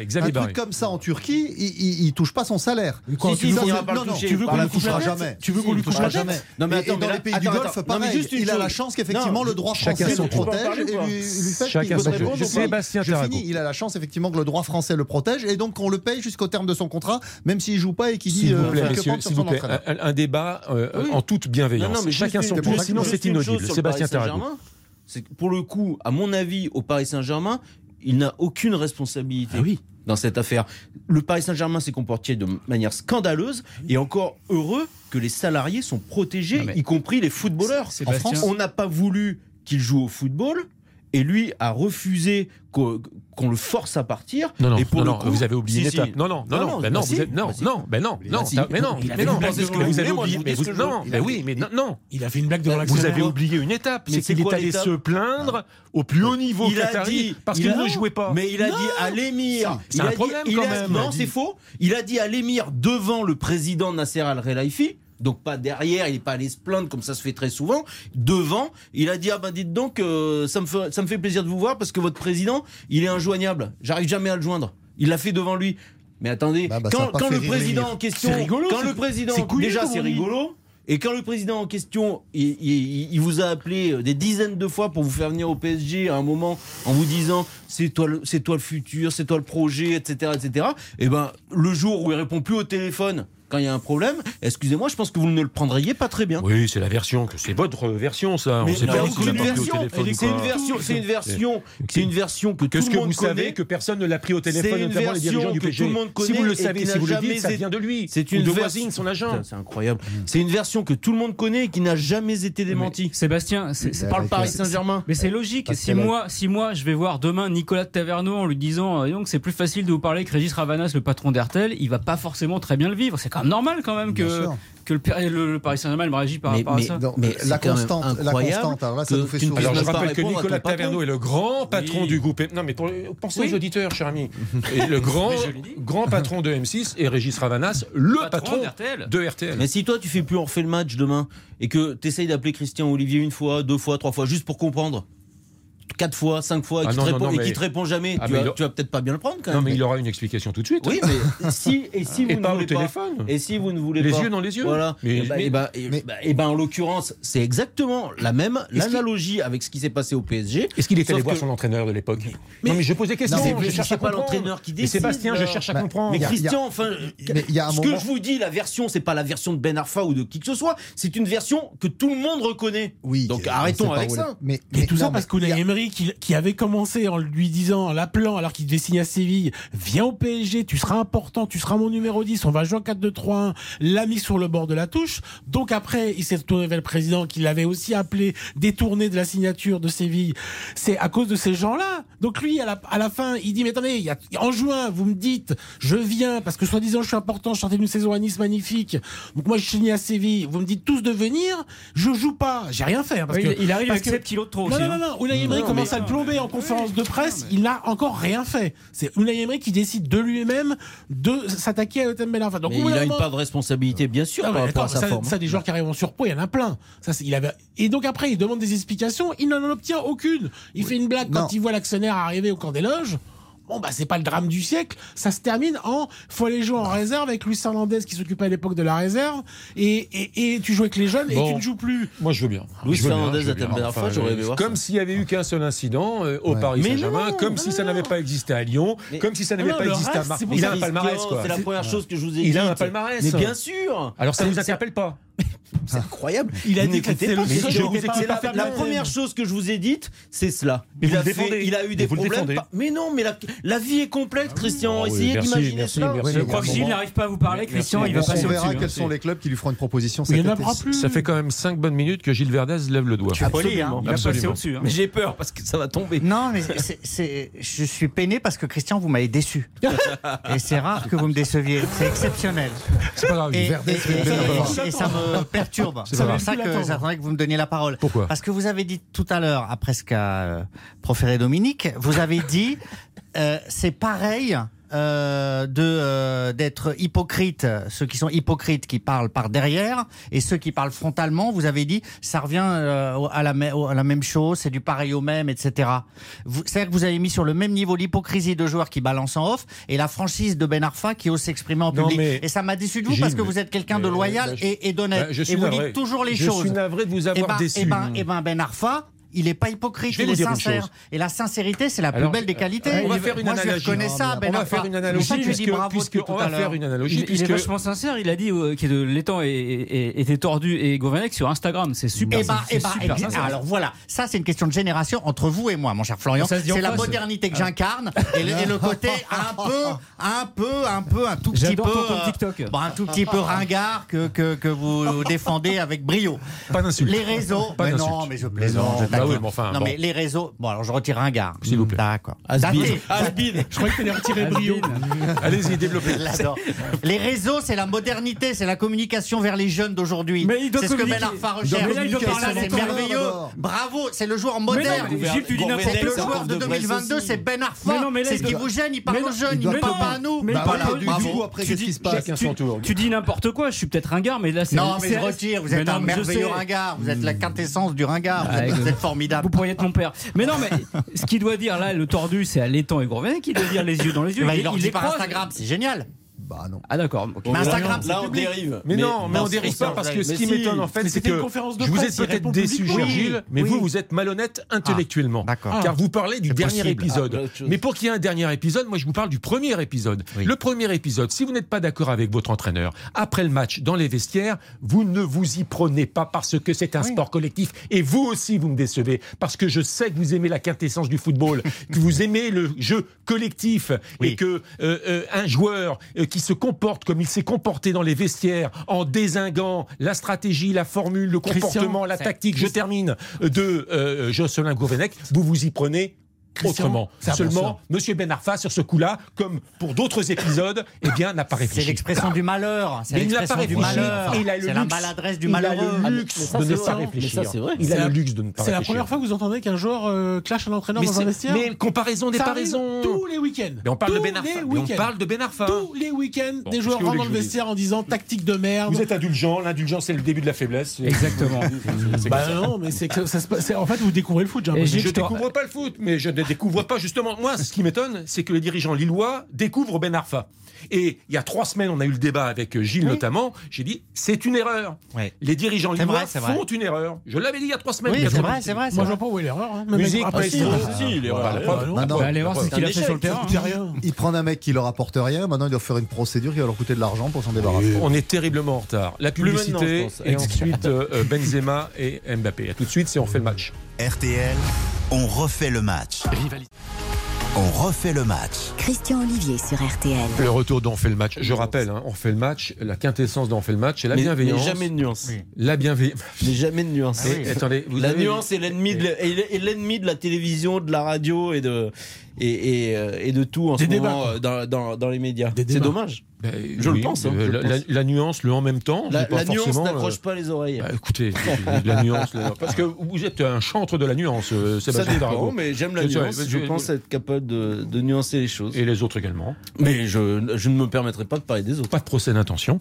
Xavier Barré, Barré. comme ça en Turquie, il, il, il touche pas son salaire. Tu si, veux ça qu'on le non, non, toucher. tu veux par qu'on la lui touche touchera jamais. Tu veux qu'on lui il touche touchera jamais. Non, mais attends, dans les pays du. Golfe, pareil. Il a la chance qu'effectivement le droit français le protège et lui, fait qu'il Sébastien je Tarago. finis. Il a la chance effectivement que le droit français le protège et donc on le paye jusqu'au terme de son contrat, même s'il joue pas et qu'il dit S'il vous euh, plaît, messieurs, s'il vous plaît, un, un débat euh, Oui. en toute bienveillance. Non, non, mais Chacun son tour, sinon c'est inaudible. Sébastien. Saint-Germain, C'est que pour le coup, à mon avis, au Paris Saint-Germain, il n'a aucune responsabilité Ah oui. dans cette affaire. Le Paris Saint-Germain s'est comporté de manière scandaleuse et encore heureux que les salariés sont protégés, y compris les footballeurs. En France, on n'a pas voulu qu'il joue au football et lui a refusé qu'on le force à partir. Non, non, et pour non, le coup, non, vous avez oublié si, si. Non, non, non, non, non, ben non, non êtes, non, bah si. non, ben non, non, mais non, mais non, vous avez oublié, mais vous, non, ben oui, mais non, il a fait une blague devant Vous avez oublié une étape, c'est qu'il est allé se plaindre au plus haut niveau il a dit parce qu'il ne jouait pas. Mais il a dit à l'émir, c'est un problème quand même. Non, c'est faux. Il a dit à l'émir devant le président Nasser Al-Khelaifi donc pas derrière, il n'est pas allé se plaindre comme ça se fait très souvent. Devant, il a dit ah ben dites donc, euh, ça me fait, ça me fait plaisir de vous voir parce que votre président, il est injoignable. J'arrive jamais à le joindre. Il l'a fait devant lui. Mais attendez, quand, le président en question, rigolo, quand le président, déjà c'est rigolo. Et quand le président en question, il, il, vous a appelé euh, des dizaines de fois pour vous faire venir au PSG à un moment en vous disant c'est toi le, c'est toi le futur, c'est toi le projet, etc., etc. Et eh ben le jour où il répond plus au téléphone quand il y a un problème, excusez-moi, je pense que vous ne le prendriez pas très bien. Oui, c'est la version, que c'est votre version, ça. Mais c'est une version, c'est une version, C'est une version que tout le monde que vous connaît, savez, que personne ne l'a pris au téléphone, notamment les dirigeants du PSG. Si vous le savez, si vous le dites, ça vient de lui. C'est une voisine, son agent. C'est incroyable. C'est une version que tout le monde connaît et qui n'a jamais été démentie. Sébastien, c'est bah, par Paris Saint-Germain. Mais c'est logique. Si moi, si moi, je vais voir demain Nicolas Taverneau en lui disant, euh, donc c'est plus facile de vous parler que Régis Ravanas, le patron d'Hertel, il va pas forcément très bien le vivre. C'est ah, normal quand même que, que le, le, le Paris Saint-Germain réagit par rapport à ça. Mais la constante, la alors là, ça nous fait sourire. Alors, je rappelle que Nicolas Taverneau est le grand patron du groupe. Non, mais pensez aux auditeurs, cher ami. Et le grand, grand patron de M6 et Régis Ravanas, le patron, de RTL. Mais si toi, tu fais plus on refait le match demain et que tu essayes d'appeler Christian Olivier une fois, deux fois, trois fois, juste pour comprendre. 4 fois, 5 fois, et ah qui, non, te répond, jamais, ah, tu, vas, a... vas peut-être pas bien le prendre quand même. Non, mais, mais... il aura une explication tout de suite. Oui, hein. mais si, et si vous et ne pas voulez au téléphone. Pas, et si vous ne voulez les pas. Les yeux dans les yeux. Voilà. Mais, et bah, et bah, en l'occurrence, c'est exactement la même, l'analogie avec ce qui s'est passé au PSG. Est-ce qu'il est allé voir son entraîneur de l'époque Non, mais je pose des questions. Je cherche pas l'entraîneur qui décide. Sébastien, je cherche à comprendre. Mais Christian, enfin, ce que je vous dis, la version, c'est pas la version de Ben Arfa ou de qui que ce soit, c'est une version que tout le monde reconnaît. Oui. Donc arrêtons avec ça. Mais tout ça parce qu'on a Emery qui, qui, avait commencé en lui disant, en l'appelant alors qu'il devait signer à Séville, viens au PSG, tu seras important, tu seras mon numéro 10, on va jouer en 4-2-3-1, l'a mis sur le bord de la touche. Donc après, il s'est tourné vers le président qui l'avait aussi appelé détourné de la signature de Séville. C'est à cause de ces gens-là. Donc lui, à la, à la, fin, il dit, mais attendez, y a, en juin, vous me dites, je viens parce que soi-disant je suis important, je sortais d'une saison à Nice magnifique. Donc moi, je signe à Séville, vous me dites tous de venir, je joue pas, j'ai rien fait. Hein, parce oui, il arrive parce avec que... 7 kilos commence à le plomber en conférence de presse, il n'a encore rien fait. C'est Unai Emery qui décide de lui-même de s'attaquer à Otem Bellerin. Donc, il a une part de responsabilité, bien sûr, ah non, par à sa ça. Ça, hein. des joueurs qui arrivent en surpoids, il y en a plein. Ça, il avait... Et donc après, il demande des explications, il n'en obtient aucune. Il fait une blague quand il voit l'actionnaire arriver au camp des loges. Bon, bah, c'est pas le drame du siècle. Ça se termine en faut aller jouer en bah. réserve avec Luis Hernandez qui s'occupait à l'époque de la réserve. Et, et, tu joues avec les jeunes et tu ne joues plus. Moi, je veux bien. Luis Hernandez la dernière fois, j'aurais aimé voir. Comme s'il n'y avait eu qu'un seul incident euh, au. Paris Saint-Germain, comme si ça n'avait pas existé à Lyon, comme si ça n'avait pas existé à Marseille. Il a un palmarès, quoi. C'est la première chose que je vous ai dit. Il a un palmarès. Mais bien sûr. Alors, ça ne vous interpelle pas C'est incroyable. Il a dit que c'était la, première chose que je vous ai dite, c'est cela. Il, a fait, il a eu des problèmes. Mais non, mais la, vie est complète, ah Christian. Ah oui, Essayez d'imaginer cela. Je crois que Gilles n'arrive pas à vous parler, Christian. Il va passer On verra hein. quels sont les clubs qui lui feront une proposition. Il n'y plus. Ça fait quand même 5 bonnes minutes que Gilles Verdez lève le doigt. Hein. Absolument. au-dessus. Hein. Mais j'ai peur parce que ça va tomber. Non, mais je suis peiné parce que Christian, vous m'avez déçu. Et c'est rare que vous me déceviez. C'est exceptionnel. C'est pas grave. Verdez, et ça me euh, perturbe. C'est pour ça que j'attendais que vous me donniez la parole. Pourquoi Parce que vous avez dit tout à l'heure, après ce qu'a euh, proféré Dominique, vous avez dit euh, c'est pareil euh, de euh, d'être hypocrite, ceux qui sont hypocrites qui parlent par derrière et ceux qui parlent frontalement. Vous avez dit ça revient euh, à, la à la même chose, c'est du pareil au même, etc. C'est-à-dire que vous avez mis sur le même niveau l'hypocrisie de joueurs qui balancent en off et la franchise de Ben Arfa qui ose s'exprimer en non, public. Et ça m'a déçu de vous parce que vous êtes quelqu'un de loyal bah, et, et d'honnête. Bah, et vous dites toujours les je choses. Je suis navré de vous eh avoir et ben, déçu. Et ben, et ben, ben Arfa, il n'est pas hypocrite, il est sincère. Et la sincérité, c'est la plus belle des qualités. On va faire une analogie. Moi. Je connais hein, ça, ben on va faire une analogie. Puisque, je bravo puisque on va faire une analogie. Il, est vachement sincère. Il a dit euh, que l'étang était tordu et Gourvenec sur Instagram. C'est super. Et bah, et bah, Alors voilà, ça c'est une question de génération entre vous et moi, mon cher Florian. C'est la modernité que ah. j'incarne et, le, côté un peu, un peu, un peu, un tout petit peu, euh, bon, un tout petit peu ringard que que, que vous défendez avec brio. Pas d'insulte. Les réseaux. Pas mais non, mais je plaisante. Oui, mais enfin, non, bon. mais les réseaux. Bon, alors je retire un gars. S'il vous plaît. D'accord. Je croyais que t'allais retirer Brio. Allez-y, développez. Je l'adore. Les réseaux, c'est la modernité, c'est la communication vers les jeunes d'aujourd'hui. Mais il doit C'est ce que Ben. Arfa recherche. C'est merveilleux. Bravo, c'est le joueur moderne. Gilles, tu dis n'importe C'est le joueur de de presse 2022, aussi. c'est Ben Arfa. non, mais là, C'est il ce qui vous gêne, il parle aux jeunes, il ne parle pas- à nous. Mais Bah parle voilà, pas- du tu coup, dis- après, tu qu'est-ce qui se passe? Tu dis n'importe quoi, je suis peut-être ringard, mais là c'est. Non, mais je retire, vous êtes un merveilleux ringard, vous êtes la quintessence du ringard, vous Ah, êtes formidable. Vous pourriez être mon père. Mais non, mais ce qu'il doit dire là, le tordu, c'est à l'étang et Gourvenec qui doit dire les yeux dans les yeux. Bah, il leur il dit les par croise. Instagram, c'est génial. Bah non. Ah d'accord. ok. Mais Instagram, Là, c'est on public. dérive. Mais, non, mais on dérive pas parce que ce qui m'étonne en fait, c'est que conférence de je vous êtes peut-être déçu, Gilles, mais oui. vous, vous êtes malhonnête intellectuellement. d'accord. Car vous parlez du dernier possible. épisode. Ah, mais pour qu'il y ait un dernier épisode, moi je vous parle du premier épisode. Oui. Le premier épisode, si vous n'êtes pas d'accord avec votre entraîneur, après le match, dans les vestiaires, vous ne vous y prenez pas parce que c'est un sport collectif. Et vous aussi, vous me décevez. Parce que je sais que vous aimez la quintessence du football, que vous aimez le jeu collectif Oui. et que euh, euh, un joueur euh, qui se comporte comme il s'est comporté dans les vestiaires en désinguant la stratégie, la formule, le Christian, comportement, la tactique, je termine, euh, de euh, Jocelyn Gourvenec, vous vous y prenez Christian, autrement. c'est Seulement, Monsieur Ben Arfa, sur ce coup-là, comme pour d'autres épisodes, eh bien, n'a pas C'est réfléchi. l'expression du malheur. C'est Mais il n'a pas l'expression du réfléchi. malheur. Il a le C'est la maladresse du Il a malheureux. le luxe de ne c'est pas réfléchir. Mais ça, c'est vrai. Il C'est a la- le luxe de ne pas C'est la première fois que vous entendez qu'un joueur euh, clash un entraîneur dans un c'est- vestiaire mais comparaison arrive raison. tous les week-ends. Mais on parle de Ben Arfa. on parle de Ben Arfa. Tous les week-ends, Bon, des joueurs rentrent dans le vestiaire en disant tactique de merde. Vous êtes indulgent, l'indulgence c'est le début de la faiblesse. Exactement. C'est Bah non, mais c'est que ça se passe. c'est- En fait, vous découvrez le foot. Je te- découvre pas le foot, mais je ne découvre pas justement. Moi, ce qui m'étonne, c'est que les dirigeants lillois découvrent Ben Arfa. Et il y a trois semaines, on a eu le débat avec euh, Gilles notamment. J'ai dit, c'est une erreur. Les dirigeants C'est lillois vrai, c'est vrai. font une erreur. Je l'avais dit il y a trois semaines. Oui, c'est vrai, c'est vrai. Moi, je vois pas où est l'erreur. hein. Musique, après, après, si, si, hein. si, allez voir C'est ce qu'il un a fait sur le terrain. Rien. il prend un mec qui leur apporte rien. Maintenant, il doit faire une procédure qui va leur coûter de l'argent pour s'en débarrasser. On est terriblement en retard. La publicité ensuite euh, euh, Benzema et Mbappé. A tout de suite, c'est on fait le match. RTL, on refait le match. On refait le match. Christian Olivier sur RTL. Le retour d'on fait le match. Je rappelle, hein, on fait le match. La quintessence d'on fait le match, c'est la Mais, bienveillance. mais jamais de nuance. Oui. La bienveillance. Mais jamais de nuance. Et- attendez, vous la avez- nuance est l'ennemi de, la- est l'ennemi de la télévision, de la radio et de, et, et, euh, et de tout en Des ce débats, moment euh, dans, dans, dans les médias. C'est dommage. Ben, Je le pense, hein, euh, je la, le pense. la- la nuance, le en même temps. La, pas la nuance n'accroche euh, pas les oreilles. bah, écoutez, la nuance, la- parce que vous êtes un chantre de la nuance, euh, Ça Sébastien dépend, Tarago. mais j'aime la ça, nuance. je- Je pense être capable de, de nuancer les choses. Et les autres également. Mais je, je ne me permettrai pas de parler des autres. Pas de procès d'intention.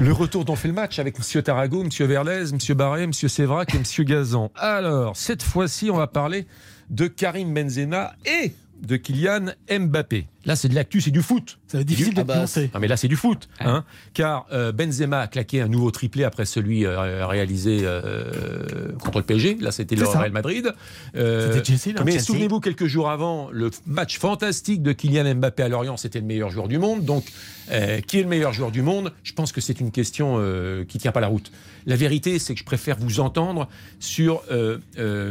Le retour d'on fait le match avec Monsieur Tarago, Monsieur Verlez, Monsieur Barré, Monsieur Sévrac et Monsieur Gazan. Alors, cette fois-ci, on va parler de Karim Benzema et de Kylian Mbappé. Là, c'est de l'actu, c'est du foot. Ça va être difficile Ah d'être bah, nuancé. Ah mais là c'est du foot, hein, car euh, Benzema a claqué un nouveau triplé après celui euh, réalisé euh, contre le PSG. Là c'était le ça. Real Madrid. Euh, C'était Chelsea, là. mais souvenez-vous quelques jours avant le match fantastique de Kylian Mbappé à Lorient, c'était le meilleur joueur du monde. Donc euh, qui est le meilleur joueur du monde? Je pense que c'est une question euh, qui tient pas la route. La vérité c'est que je préfère vous entendre sur euh, euh,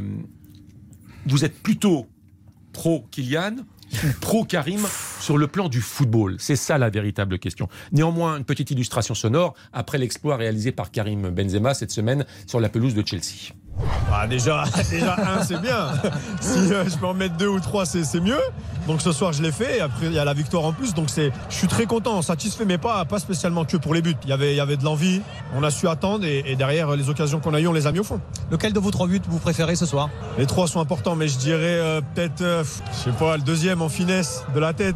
vous êtes plutôt pro Kylian ou pro Karim sur le plan du football? C'est ça la véritable question. Néanmoins, une petite illustration sonore après l'exploit réalisé par Karim Benzema cette semaine sur la pelouse de Chelsea. Bah déjà, déjà un, c'est bien. Si euh, je peux en mettre deux ou trois, c'est c'est mieux. Donc ce soir, je l'ai fait. Et après, il y a la victoire en plus. Donc c'est, je suis très content, satisfait, mais pas, pas spécialement que pour les buts. Il y avait, il y avait de l'envie. On a su attendre et, et derrière, les occasions qu'on a eues, on les a mis au fond. Lequel de vos trois buts vous préférez ce soir? Les trois sont importants, mais je dirais euh, peut-être, euh, je sais pas, le deuxième en finesse de la tête.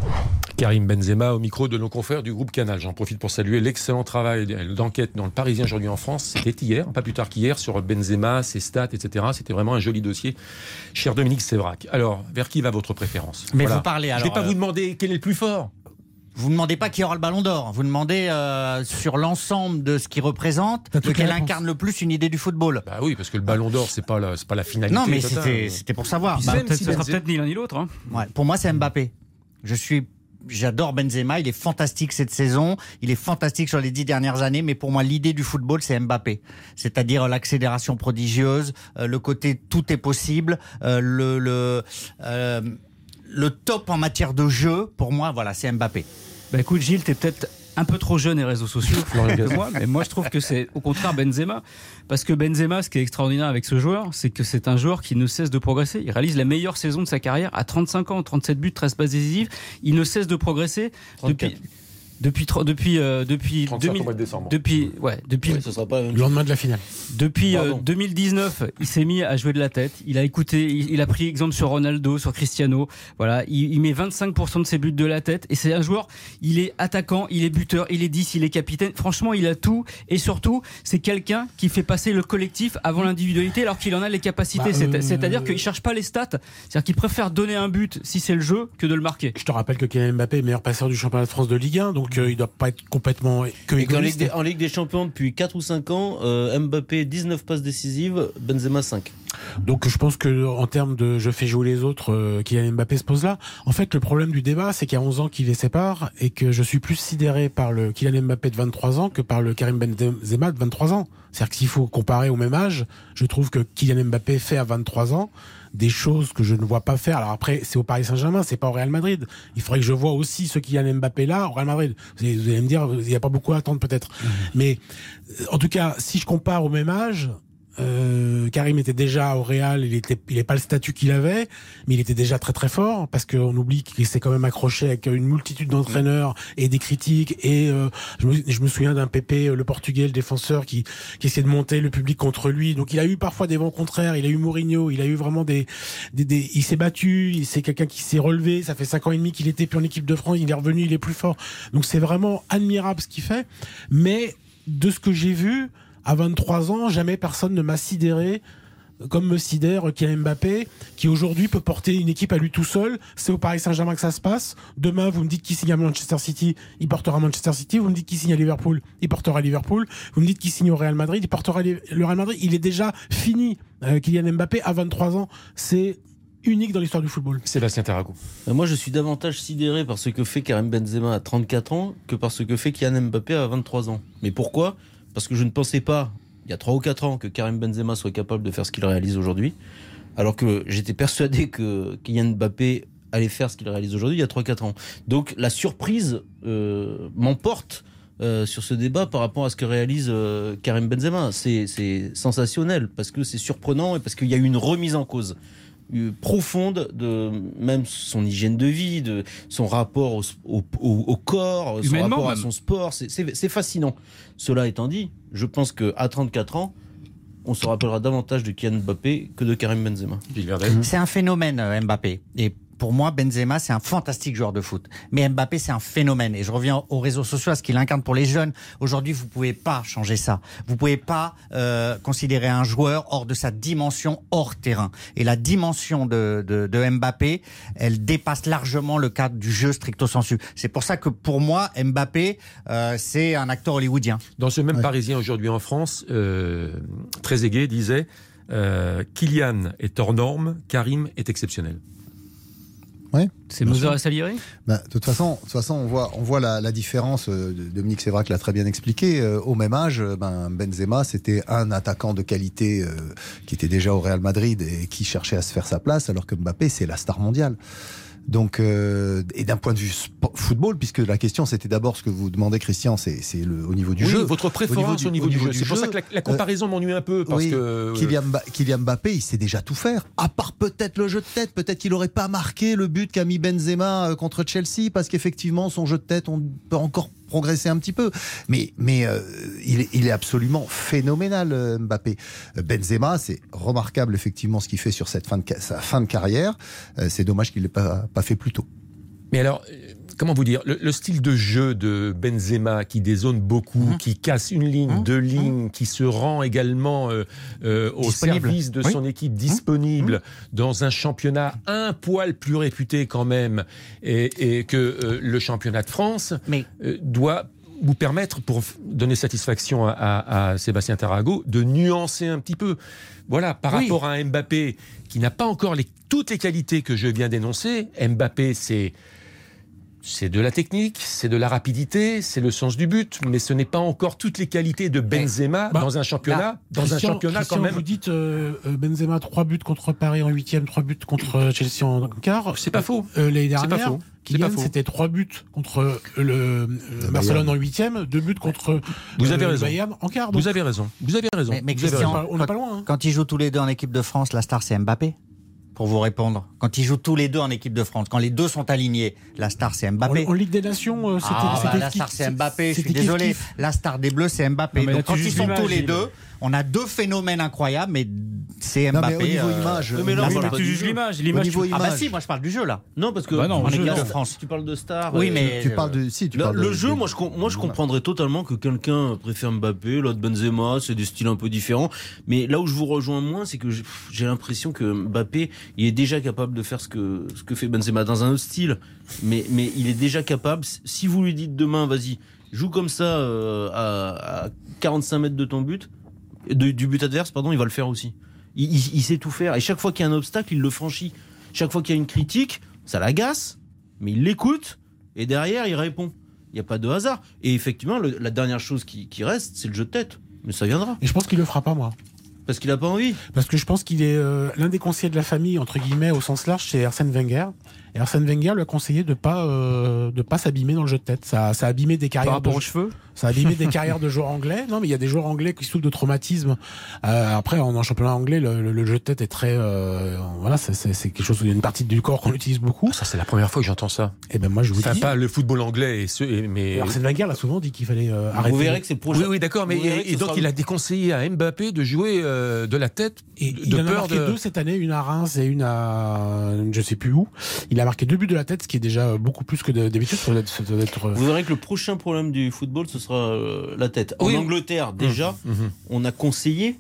Karim Benzema au micro de nos confrères du groupe Canal. J'en profite pour saluer l'excellent travail d'enquête dans le Parisien aujourd'hui en France. C'était hier, pas plus tard qu'hier, sur Benzema, ses stats, etc. C'était vraiment un joli dossier. Cher Dominique Sévrac. Alors, vers qui va votre préférence? Mais vous parlez, Je ne vais alors, pas euh, vous demander quel est le plus fort. Vous ne demandez pas qui aura le ballon d'or. Vous demandez euh, sur l'ensemble de ce qu'il représente, lequel incarne le plus une idée du football. Bah oui, parce que le ballon d'or, c'est pas la, c'est pas la finalité. Non, mais c'était c'était pour savoir. Bah, même Peut-être- si Ce sera Benzema- peut-être ni l'un ni l'autre. hein. ouais, pour moi, c'est Mbappé. Je suis. J'adore Benzema, il est fantastique cette saison, il est fantastique sur les dix dernières années, mais pour moi l'idée du football c'est Mbappé, c'est-à-dire l'accélération prodigieuse, euh, le côté tout est possible, euh, le le euh, le top en matière de jeu, pour moi voilà c'est Mbappé. Bah écoute Gilles, t'es peut-être un peu trop jeune et réseaux sociaux que moi, mais moi je trouve que c'est au contraire Benzema. Parce que Benzema, ce qui est extraordinaire avec ce joueur, c'est que c'est un joueur qui ne cesse de progresser. Il réalise la meilleure saison de sa carrière à 35 ans, 37 buts, 13 passes décisives. Il ne cesse de progresser 34. depuis. Depuis, depuis, euh, depuis 35 au 2000 mois de décembre. depuis, ouais, depuis, Ouais, ce sera pas la même Le lendemain de la finale. depuis euh, Pardon. 2019, il s'est mis à jouer de la tête. Il a écouté, il, il a pris exemple sur Ronaldo, sur Cristiano. Voilà, il, il met 25% de ses buts de la tête. Et c'est un joueur, il est attaquant, il est buteur, il est 10, il est capitaine. Franchement, il a tout. Et surtout, c'est quelqu'un qui fait passer le collectif avant l'individualité alors qu'il en a les capacités. Bah, C'est- euh, C'est-à-dire qu'il cherche pas les stats. C'est-à-dire qu'il préfère donner un but si c'est le jeu que de le marquer. Je te rappelle que Kylian Mbappé est meilleur passeur du championnat de France de Ligue 1, donc euh, il doit pas être complètement que Et qu'en égoïste. Ligue, des, en Ligue des Champions depuis 4 ou 5 ans, euh, Mbappé 19 passes décisives, Benzema 5. Donc je pense que en termes de je fais jouer les autres, euh, Kylian Mbappé se pose là. En fait, le problème du débat, c'est qu'il y a 11 ans qui les sépare et que je suis plus sidéré par le Kylian Mbappé de 23 ans que par le Karim Benzema de 23 ans. C'est-à-dire que s'il faut comparer au même âge, je trouve que Kylian Mbappé fait à 23 ans des choses que je ne vois pas faire. Alors après, c'est au Paris Saint-Germain, c'est pas au Real Madrid. Il faudrait que je vois aussi ce Kylian Mbappé là au Real Madrid. Vous allez, me dire, il n'y a pas beaucoup à attendre peut-être. Mais euh, en tout cas, si je compare au même âge, euh, Karim était déjà au Real, il était, il n'est pas le statut qu'il avait, mais il était déjà très très fort parce qu'on oublie qu'il s'est quand même accroché avec une multitude d'entraîneurs et des critiques. Et euh, je, me, souviens d'un Pépé, le Portugais, le défenseur, qui, qui essayait de monter le public contre lui. Donc il a eu parfois des vents contraires. Il a eu Mourinho, il a eu vraiment des, des, des- il s'est battu. C'est quelqu'un qui s'est relevé. Ça fait cinq ans et demi qu'il était plus en équipe de France. Il est revenu, il est plus fort. Donc c'est vraiment admirable ce qu'il fait. Mais de ce que j'ai vu, à 23 ans, jamais personne ne m'a sidéré comme me sidère Kylian Mbappé, qui aujourd'hui peut porter une équipe à lui tout seul. C'est au Paris Saint-Germain que ça se passe. Demain, vous me dites qu'il signe à Manchester City, il portera Manchester City. Vous me dites qu'il signe à Liverpool, il portera Liverpool. Vous me dites qu'il signe au Real Madrid, il portera le Real Madrid. Il est déjà fini. Euh, Kylian Mbappé à 23 ans, c'est unique dans l'histoire du football. Sébastien Tarago. Euh, Moi, je suis davantage sidéré par ce que fait Karim Benzema à 34 ans que par ce que fait Kylian Mbappé à 23 ans. Mais pourquoi? Parce que je ne pensais pas, il y a 3 ou 4 ans, que Karim Benzema soit capable de faire ce qu'il réalise aujourd'hui. Alors que j'étais persuadé que Kylian Mbappé allait faire ce qu'il réalise aujourd'hui il y a 3-4 ans. Donc la surprise euh, m'emporte euh, sur ce débat par rapport à ce que réalise euh, Karim Benzema. C'est sensationnel parce que c'est surprenant et parce qu'il y a eu une remise en cause profonde de même son hygiène de vie, de son rapport au, au- au- au corps, son Humainement, rapport à son sport. C'est- fascinant. Cela étant dit, je pense qu'à 34 ans, on se rappellera davantage de Kylian Mbappé que de Karim Benzema. C'est un phénomène, euh, Mbappé. Et pour moi, Benzema, c'est un fantastique joueur de foot. Mais Mbappé, c'est un phénomène. Et je reviens aux réseaux sociaux, à ce qu'il incarne pour les jeunes. Aujourd'hui, vous pouvez pas changer ça. Vous pouvez pas euh, considérer un joueur hors de sa dimension hors terrain. Et la dimension de, de, de Mbappé, elle dépasse largement le cadre du jeu stricto sensu. C'est pour ça que pour moi, Mbappé, euh, c'est un acteur hollywoodien. Dans ce même Parisien aujourd'hui en France, euh, très aigué, disait euh, Kylian est hors norme, Karim est exceptionnel. C'est Mozart et Salieri? Bah, de toute façon, de toute façon, on voit, on voit la, la différence. euh, Dominique Sévrac l'a très bien expliqué. Euh, au même âge, euh, ben, Benzema, c'était un attaquant de qualité euh, qui était déjà au Real Madrid et qui cherchait à se faire sa place, alors que Mbappé, c'est la star mondiale. Donc, euh, et d'un point de vue football, puisque la question c'était d'abord ce que vous demandez, Christian, c'est le au niveau du Oui, jeu. votre préférence au niveau du, jeu. C'est pour ça que la, la comparaison m'ennuie un peu parce oui, que euh, Kylian, Kylian Mbappé, il sait déjà tout faire. À part peut-être le jeu de tête. Peut-être qu'il n'aurait pas marqué le but qu'a mis Benzema euh, contre Chelsea parce qu'effectivement, son jeu de tête, on peut encore un petit peu. Mais, mais euh, il, est, il est absolument phénoménal, euh, Mbappé. Euh, Benzema, c'est remarquable effectivement ce qu'il fait sur cette fin de, sa fin de carrière. Euh, c'est dommage qu'il ne l'ait pas, pas fait plus tôt. Mais alors, comment vous dire le, le style de jeu de Benzema qui dézone beaucoup, Mhm. qui casse une ligne, deux lignes, qui se rend également euh, euh, au Disponible. service de Oui. son équipe disponible dans un championnat un poil plus réputé quand même, et, et que euh, le championnat de France Mais doit vous permettre, pour donner satisfaction à, à- à Sébastien Tarago, de nuancer un petit peu. Voilà, par Oui. rapport à Mbappé qui n'a pas encore les, toutes les qualités que je viens d'énoncer, Mbappé, c'est c'est de la technique, c'est de la rapidité, c'est le sens du but, mais ce n'est pas encore toutes les qualités de Benzema Bah, dans un championnat, là, dans un championnat Christian, quand même. Vous dites euh, euh, Benzema 3 buts contre Paris en huitième, 3 buts contre euh, Chelsea en quart. C'est pas faux. Euh, L'année C'est pas dernière, c'était 3 buts contre le, euh, Barcelone en huitième, 2 buts contre Vous avez le raison. Bayern en quart. Vous avez raison. Vous avez raison. Mais, mais Vous avez Christian, raison. on n'est pas loin. hein. Quand ils jouent tous les deux en équipe de France, la star c'est Mbappé Pour vous répondre. Quand ils jouent tous les deux en équipe de France, quand les deux sont alignés, la star c'est Mbappé. En, en Ligue des Nations, euh, c'était Ah, bah, c'était la star c'est Mbappé, je suis désolé. kiff. La star des Bleus c'est Mbappé. Non, là, Donc quand ils sont tous les deux, on a deux phénomènes incroyables, mais c'est Non, Mbappé. mais au niveau euh, image, Oui, mais on parle mais tu juges l'image. L'image, tu- Ah bah si, moi je parle du jeu là. Non, parce que Bah non, équipe de non. France, tu parles de star. Oui, euh, mais Tu parles de. Si, tu Le, parles le jeu, moi je, moi je comprendrais totalement que quelqu'un préfère Mbappé, l'autre Benzema, c'est des styles un peu différents. Mais là où je vous rejoins moins, c'est que j'ai l'impression que Mbappé, il est déjà capable de faire ce que, ce que fait Benzema dans un autre style. Mais, mais il est déjà capable. Si vous lui dites demain, vas-y, joue comme ça euh, à, à 45 mètres de ton but, du but adverse, pardon, il va le faire aussi. Il, sait tout faire. Et chaque fois qu'il y a un obstacle, il le franchit. Chaque fois qu'il y a une critique, ça l'agace, mais il l'écoute et derrière, il répond. Il n'y a pas de hasard. Et effectivement, la dernière chose qui, qui reste, c'est le jeu de tête. Mais ça viendra. Et je pense qu'il le fera pas, moi. Parce qu'il n'a pas envie? Parce que je pense qu'il est euh, l'un des conseillers de la famille, entre guillemets, au sens large, c'est Arsène Wenger. Et Arsène Wenger lui a conseillé de pas euh, de pas s'abîmer dans le jeu de tête. Ça, ça a abîmé des carrières de aux cheveux Ça a abîmé des carrières de joueurs anglais. Non, mais il y a des joueurs anglais qui souffrent de traumatisme. Euh, après, en, en championnat anglais, le, le- le jeu de tête est très, euh, voilà, c'est- quelque chose. Il y a une partie du corps qu'on utilise beaucoup. Ça, c'est la première fois que j'entends ça. Et ben moi, je vous Enfin, dis. pas le football anglais, et ce, et- mais. Arsène Wenger l'a souvent dit qu'il fallait euh, arrêter. Vous verrez que c'est le prochain. Oui, oui, d'accord, mais et, donc sera il a déconseillé à Mbappé de jouer euh, de la tête, Et de il en a marqué de. deux cette année, une à Reims et une à je sais plus où. Il a marqué deux buts de la tête, ce qui est déjà beaucoup plus que de- d'habitude. Être- euh, Vous verrez que le prochain problème du football, ce sera euh, la tête. En Oui. Angleterre, déjà, Mhm. on a conseillé,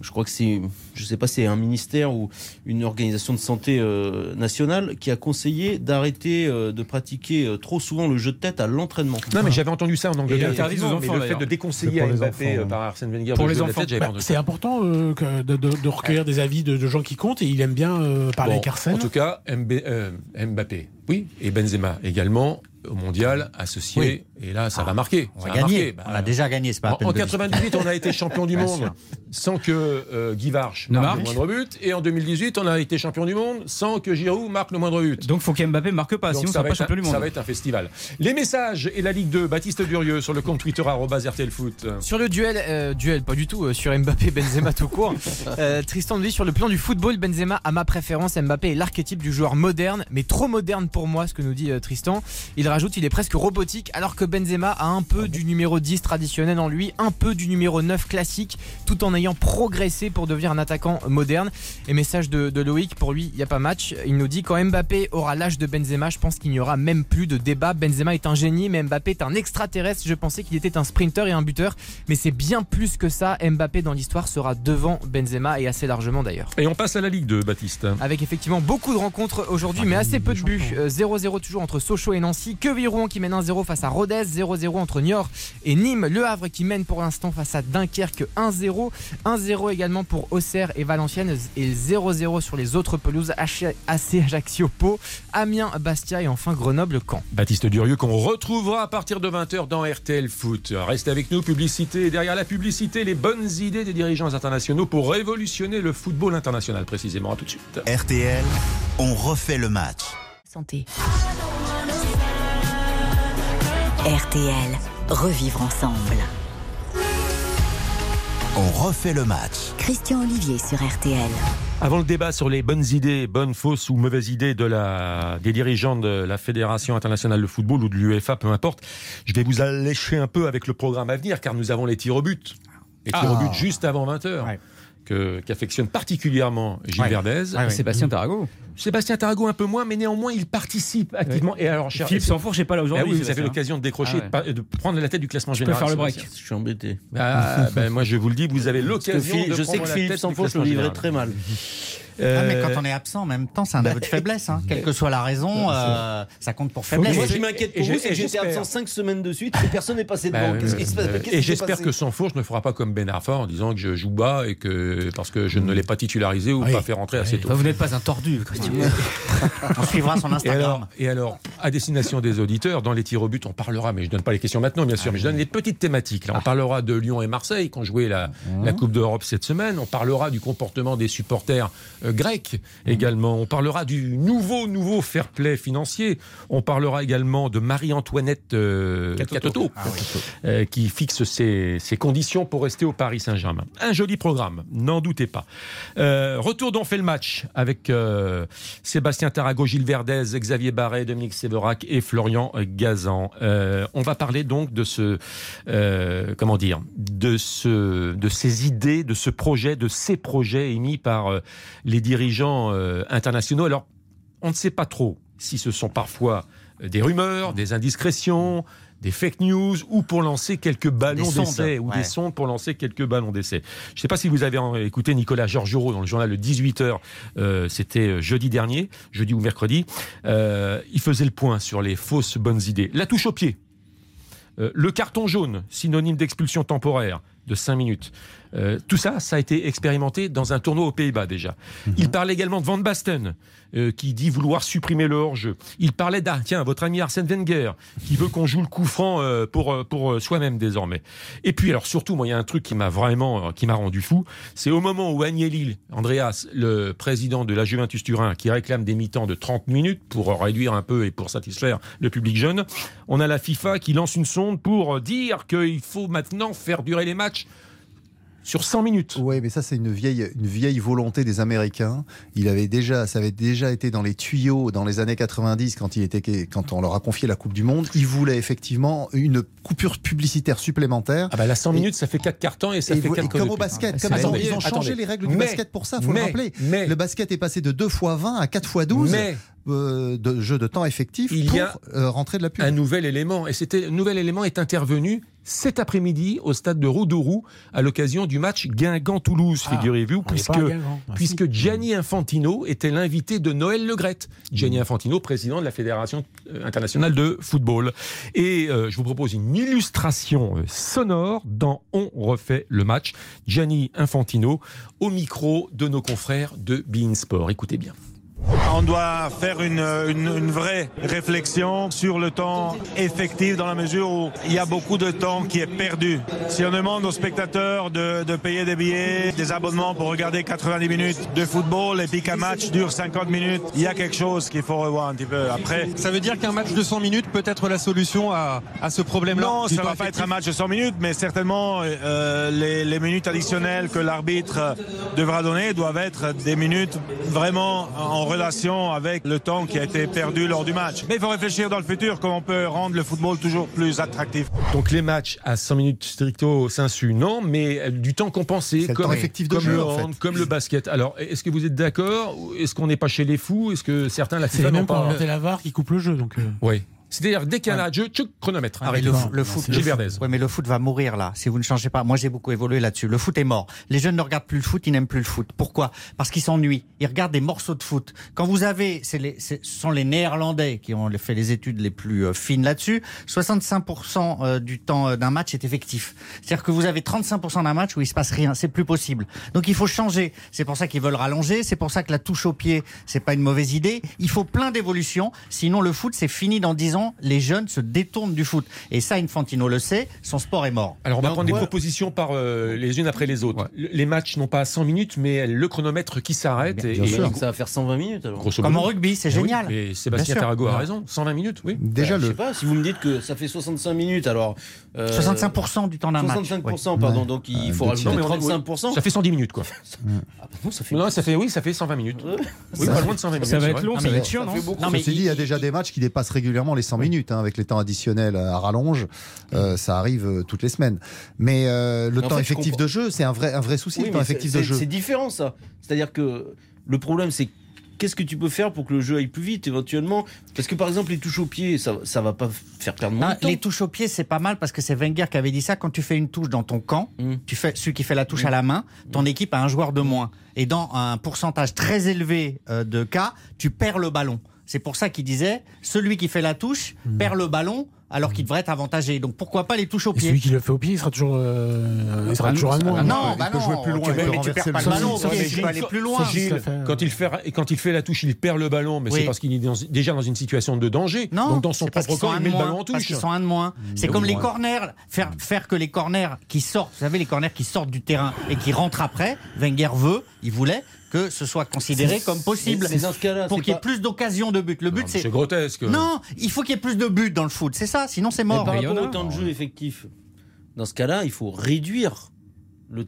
je crois que c'est, je sais pas, c'est un ministère ou une organisation de santé euh, nationale qui a conseillé d'arrêter euh, de pratiquer euh, trop souvent le jeu de tête à l'entraînement. Non, mais j'avais entendu ça en Angleterre. Et interdit aux enfants, mais le fait de déconseiller à Mbappé enfants, par Arsène Wenger Pour les la enfants. bah, c'est important euh, que de, de- de recueillir des avis de, de gens qui comptent et il aime bien euh, parler Bon, avec Arsène. En tout cas, MB, euh, Mbappé, oui, et Benzema également au mondial associé. Et là, ça va marquer. On Ça va gagner. marquer. Bah, on a déjà gagné, c'est pas En, en de- 98, on a été champion du monde sans que euh, Guy Varche Ne marque le moindre but. Et en 2018, on a été champion du monde sans que Giroud marque le moindre but. Donc, faut qu'Mbappé marque pas, Donc sinon ça, va pas champion un, du ça monde. va être un festival. Les messages et la Ligue 2, Baptiste Durieux sur le compte Twitter arobase RTL Foot. Sur le duel, euh, duel pas du tout, euh, sur Mbappé, Benzema tout court. Euh, Tristan nous dit sur le plan du football, Benzema a ma préférence. Mbappé est l'archétype du joueur moderne, mais trop moderne pour moi, ce que nous dit euh, Tristan. Il rajoute, il est presque robotique, alors que Benzema a un peu du numéro 10 traditionnel en lui, un peu du numéro 9 classique, tout en ayant progressé pour devenir un attaquant moderne. Et message de, de Loïc, pour lui, il n'y a pas match. Il nous dit quand Mbappé aura l'âge de Benzema, je pense qu'il n'y aura même plus de débat. Benzema est un génie, mais Mbappé est un extraterrestre. Je pensais qu'il était un sprinter et un buteur, mais c'est bien plus que ça. Mbappé dans l'histoire sera devant Benzema et assez largement d'ailleurs. Et on passe à la Ligue 2, Baptiste. Avec effectivement beaucoup de rencontres aujourd'hui, Ah, mais assez peu de buts. champions. Euh, 0-0 toujours entre Sochaux et Nancy. Que Rouen qui mène 1-0 face à Rodez. 0-0 entre Niort et Nîmes. Le Havre qui mène pour l'instant face à Dunkerque 1-0. 1-0 également pour Auxerre et Valenciennes. Et 0-0 sur les autres pelouses. AC Ajaccio Pau, Amiens, Bastia et enfin Grenoble Caen. Baptiste Durieux qu'on retrouvera à partir de 20h dans RTL Foot. Restez avec nous, publicité. Et derrière la publicité, les bonnes idées des dirigeants internationaux pour révolutionner le football international précisément. À tout de suite. RTL, on refait le match. Santé. RTL. Revivre ensemble. On refait le match. Christian Olivier sur RTL. Avant le débat sur les bonnes idées, bonnes, fausses ou mauvaises idées de la, des dirigeants de la Fédération internationale de football ou de l'UEFA, peu importe, je vais vous allécher un peu avec le programme à venir car nous avons les tirs au but. Les tirs au but juste avant 20h. Ouais. Qu'affectionne particulièrement Gilles Ouais. Verdez. Ouais. Sébastien Tarago. Sébastien Tarago un peu moins, mais néanmoins il participe activement. Et alors, cher, Philippe Sanfourche n'est pas là Ah aujourd'hui. oui, vous avez l'occasion de décrocher, Ah et de prendre la tête du classement peux général. faire le break. Je suis embêté. Ah, ben, moi je vous le dis, vous avez l'occasion je sais que Philippe le classement livrait très mal. Ah, mais Euh, quand on est absent en même temps, c'est un aveu de faiblesse. hein. Quelle que soit la raison, euh, ça compte pour faiblesse. Moi, ce qui m'inquiète pour vous, c'est que j'étais absent 5 semaines de suite et personne n'est passé Bah, devant. Qu'est-ce qui se passe qui Et j'espère que Sanfourche ne fera pas comme Ben Arfa en disant que je joue bas et que parce que je ne l'ai pas titularisé ou Oui. pas fait rentrer assez tôt. Enfin, vous n'êtes pas un tordu, Christian. On suivra son Et Instagram. alors, et alors, à destination des auditeurs, dans les tirs au but, on parlera, mais je donne pas les questions maintenant, bien sûr, mais je donne les petites thématiques. Là, on parlera de Lyon et Marseille qui ont joué la, la Coupe d'Europe cette semaine. On parlera du comportement des supporters euh, grecs également. On parlera du nouveau, nouveau fair play financier. On parlera également de Marie-Antoinette euh, Catoto, euh, qui fixe ses, ses conditions pour rester au Paris Saint-Germain. Un joli programme, n'en doutez pas. Euh, retour d'on fait le match avec Sébastien Tarago, Gilles Verdez, Xavier Barret, Dominique Séverac et Florian Gazan. On va parler donc de ce, comment dire, de ce, de ces idées, de ce projet, de ces projets émis par euh, les dirigeants euh, internationaux. Alors, on ne sait pas trop si ce sont parfois euh, des rumeurs, des indiscrétions, des fake news ou pour lancer quelques ballons d'essai ou ouais. des sondes pour lancer quelques ballons d'essai. Je ne sais pas si vous avez écouté Nicolas Georgerot dans le journal le 18h, euh, c'était jeudi dernier, jeudi ou mercredi. Euh, il faisait le point sur les fausses bonnes idées. La touche au pied. Euh, le carton jaune, synonyme d'expulsion temporaire de 5 minutes. Euh, tout ça, ça a été expérimenté dans un tournoi aux Pays-Bas déjà. Il parlait également de Van Basten, euh, qui dit vouloir supprimer le hors-jeu. Il parlait d'un, tiens, votre ami Arsène Wenger, qui veut qu'on joue le coup franc euh, pour, pour soi-même désormais. Et puis, alors surtout, moi, il y a un truc qui m'a vraiment, qui m'a rendu fou, c'est au moment où Agnelli, Andreas, le président de la Juventus Turin, qui réclame des mi-temps de 30 minutes pour réduire un peu et pour satisfaire le public jeune, on a la FIFA qui lance une sonde pour dire qu'il faut maintenant faire durer les matchs sur 100 minutes. Oui, mais ça c'est une vieille, une vieille volonté des Américains. Il avait déjà, ça avait déjà été dans les tuyaux dans les années 90 quand il était, quand on leur a confié la Coupe du Monde. Ils voulaient effectivement une coupure publicitaire supplémentaire. Ah bah là 100 minutes, ça fait 4 cartons et ça Et fait vous- 4 et comme au basket, comme ils ont, ils ont changé les règles du basket pour ça, faut le rappeler. le basket est passé de 2 fois 20 à 4 fois 12 Mais- euh, de jeu de temps effectif il pour y a euh, rentrer de la pub. un nouvel élément. Et c'était, un nouvel élément est intervenu cet après-midi au stade de Roudourou à l'occasion du match Guingamp-Toulouse, Ah, figurez-vous, puisque, Guingamp. Ah, puisque Gianni Infantino était l'invité de Noël Legrette. Gianni Infantino, président de la Fédération euh, internationale de football. Et euh, je vous propose une illustration euh, sonore dans On refait le match. Gianni Infantino au micro de nos confrères de Bein Sport. Écoutez bien. On doit faire une, une- une vraie réflexion sur le temps effectif dans la mesure où il y a beaucoup de temps qui est perdu. Si on demande aux spectateurs de, de payer des billets, des abonnements pour regarder 90 minutes de football et puis qu'un match dure 50 minutes, il y a quelque chose qu'il faut revoir un petit peu. Après, Ça veut dire qu'un match de 100 minutes peut être la solution à, à ce problème-là non, ça temps va pas être un match de 100 minutes, mais certainement euh, les, les minutes additionnelles que l'arbitre devra donner doivent être des minutes vraiment en relation avec le temps qui a été perdu lors du match. Mais il faut réfléchir dans le futur comment on peut rendre le football toujours plus attractif. Donc les matchs à 100 minutes stricto sensu, non, mais euh, du temps compensé, comme, temps effectif de comme jeu, le en fait. comme le basket. Alors, est-ce que vous êtes d'accord Est-ce qu'on n'est pas chez les fous? Est-ce que certains la C'est ont pas la VAR qui coupe le jeu. Donc, euh, Oui. C'est-à-dire dès qu'il y a un jeu, tchouc, chronomètre. Ah, mais Arrête le, fo- le foot, le, ouais, mais le foot va mourir là si vous ne changez pas. Moi, j'ai beaucoup évolué là-dessus. Le foot est mort. Les jeunes ne regardent plus le foot, ils n'aiment plus le foot. Pourquoi? Parce qu'ils s'ennuient. Ils regardent des morceaux de foot. Quand vous avez, c'est les, c'est- ce sont les Néerlandais qui ont fait les études les plus euh, fines là-dessus. 65% euh, du temps euh, d'un match est effectif. C'est-à-dire que vous avez 35% d'un match où il se passe rien. C'est plus possible. Donc il faut changer. C'est pour ça qu'ils veulent rallonger. C'est pour ça que la touche au pied, c'est pas une mauvaise idée. Il faut plein d'évolutions. Sinon, le foot, c'est fini dans 10 ans. Les jeunes se détournent du foot. Et ça, Infantino le sait. Son sport est mort. Alors on va Donc, prendre des ouais. propositions par euh, les unes après les autres. Le- Les matchs n'ont pas 100 minutes, mais le chronomètre qui s'arrête. et- Bien et- sûr. Ça va faire 120 minutes alors. Comme en rugby, c'est Eh oui, génial. mais Sébastien. Tarago a Ouais. raison. 120 minutes, oui. Déjà Bah, Je le sais pas, si vous me dites que ça fait 65 minutes, alors. euh, 65% du temps d'un match. 65%, pardon, donc il faut Non, rajouter mais on- 35%. Ça fait 110 minutes, quoi. Ah, bah non, ça fait. Non, ça fait, oui, ça fait 120 minutes. Oui, Ça pas loin de 120 minutes. Ça va être long, ça mais va être chiant, non. Non, mais Ceci dit, il y a déjà des matchs qui dépassent régulièrement les 100 minutes hein, avec les temps additionnels à rallonge. Euh, ça arrive euh, toutes les semaines. Mais euh, le Mais temps fait, effectif comprends. de jeu, c'est un vrai, un vrai souci, Oui, le temps mais effectif c'est- de jeu. C'est différent ça. C'est-à-dire que le problème, c'est qu'est-ce que tu peux faire pour que le jeu aille plus vite éventuellement? Parce que par exemple, les touches au pied, ça, ça va pas faire perdre moins Ah, de temps. les touches au pied, c'est pas mal parce que c'est Wenger qui avait dit ça. Quand tu fais une touche dans ton camp, Mm. tu fais celui qui fait la touche à la main, ton équipe a un joueur de moins. Et dans un pourcentage très élevé euh, de cas, tu perds le ballon. C'est pour ça qu'il disait celui qui fait la touche mmh. perd le ballon alors qu'il hmm. devrait être avantagé. Donc pourquoi pas les touches au pied Celui qui le fait au pied, il sera toujours, euh, il sera ah toujours à loin. Ah non, il bah peut non, jouer plus loin. Tu, mais tu perds pas le ballon, tu peux aller plus loin. Gilles, quand, il fait, quand il fait la touche, il perd le ballon, mais oui. c'est parce qu'il est dans, déjà dans une situation de danger. Non, Donc dans son propre corps, il met le ballon en touche. Parce sont un de moins. Hmm. C'est comme les corners. Faire, faire que les corners qui sortent, vous savez, les corners qui sortent du terrain et qui rentrent après, Wenger veut, il voulait que ce soit considéré comme possible. Mais dans ce pour qu'il y ait plus d'occasions de but. Le but, c'est. Grotesque. Non, il faut qu'il y ait plus de buts dans le foot. C'est ça, sinon c'est mort. Mais par rapport au temps de jeu effectif, dans ce cas-là, il faut réduire le,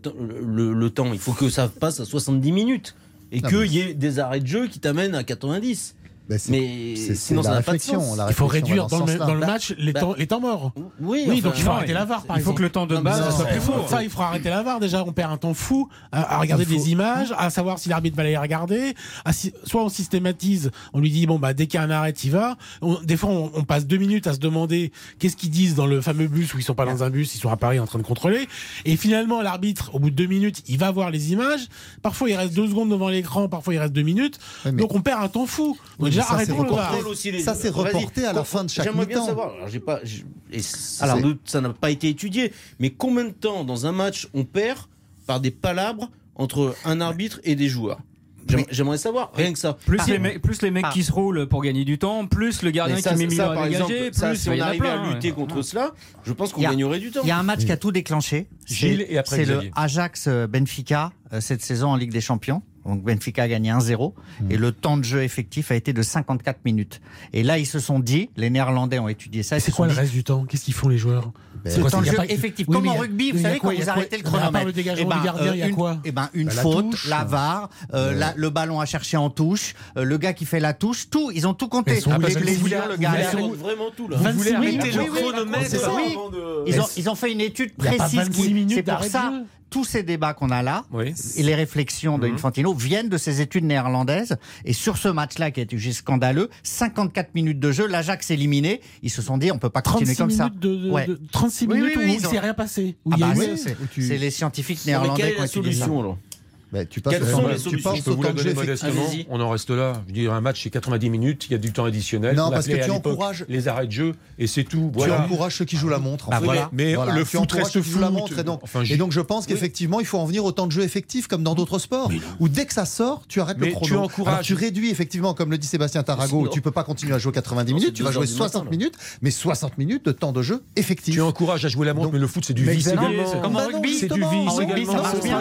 le temps. Il faut que ça passe à 70 minutes et qu'il y ait des arrêts de jeu qui t'amènent à 90. Ben mais c est, sinon ça n'a pas de sens. Il faut réduire dans, dans, le, dans le, bah, match bah, les, temps, bah, les, temps, morts. Oui, oui enfin, donc il faut non, arrêter la VAR par Il faut exemple. que le temps de base soit plus court. Ça, il faut arrêter la VAR. Déjà, on perd un temps fou à, à regarder des images, à savoir si l'arbitre va les regarder. À. Soit on systématise, on lui dit bon bah dès qu'il y a un arrêt, il va. On, des fois, on, on, passe deux minutes à se demander qu'est-ce qu'ils disent dans le fameux bus où ils sont pas dans un bus, ils sont à Paris en train de contrôler. Et finalement, l'arbitre, au bout de deux minutes, il va voir les images. Parfois, il reste deux secondes devant l'écran, parfois il reste deux minutes. Donc on perd un temps fou. Donc, déjà, ça, c'est reporté, ça, reporté à la fin de chaque match. J'aimerais bien savoir. Alors, ça n'a pas été étudié, mais combien de temps dans un match on perd par des palabres entre un arbitre et des joueurs? J'aimerais savoir, rien que ça. Plus, les, mecs, ah. qui se roulent pour gagner du temps, plus le gardien ça, qui met ça, par exemple, plus ça, si on arrivait à lutter ouais. contre ouais. cela, je pense qu'on gagnerait du temps. Il y a un match oui. qui a tout déclenché. C'est le Ajax-Benfica euh, euh, cette saison en Ligue des Champions. Donc Benfica a gagné 1-0 et le temps de jeu effectif a été de 54 minutes. Et là, ils se sont dit, les Néerlandais ont étudié ça. C'est quoi le reste du temps? Qu'est-ce qu'ils font les joueurs? C'est le temps de jeu effectif. Oui, Comme en rugby, vous savez, quoi, quand vous arrêtez le chronomètre. Le et eh ben, gardien, euh, une, quoi et ben, une faute, touche, euh, le ballon à chercher en touche, euh, le gars qui fait la touche, tout. Ils ont tout compté. Ils ont le gars. Ils ont vraiment tout. Vous voulez arrêter le chronomètre Ils ont fait une étude précise. C'est pour ça tous ces débats qu'on a là et les réflexions de Infantino viennent de ses études néerlandaises. Et sur ce match-là, qui a été juste scandaleux, 54 minutes de jeu, l'Ajax éliminé. Ils se sont dit, on peut pas continuer comme ça. De, de 36 minutes oui, où il s'est rien passé. Ah bah c'est les scientifiques néerlandais qui ont la solution, bah, tu Quelles sont les solutions Je peux vous la donner modestement. On en reste là. Je dirais un match, c'est 90 minutes, il y a du temps additionnel. Non, parce que tu encourages. Les arrêts de jeu, et c'est tout. Tu encourages ceux qui jouent la montre. Bah, mais le foot reste foot. La montre, et, donc, je... pense qu'effectivement, il faut en venir au temps de jeu effectif, comme dans d'autres sports, où dès que ça sort, tu arrêtes le chrono. Tu, encourages... Tu réduis effectivement, comme le dit Sébastien Tarago, tu peux pas continuer à jouer 90 minutes, tu vas jouer 60 minutes, mais 60 minutes de temps de jeu effectif. Tu encourages à jouer la montre, mais le foot, c'est du vice. C'est comme en rugby. C'est du vice. En rugby, ça marche bien.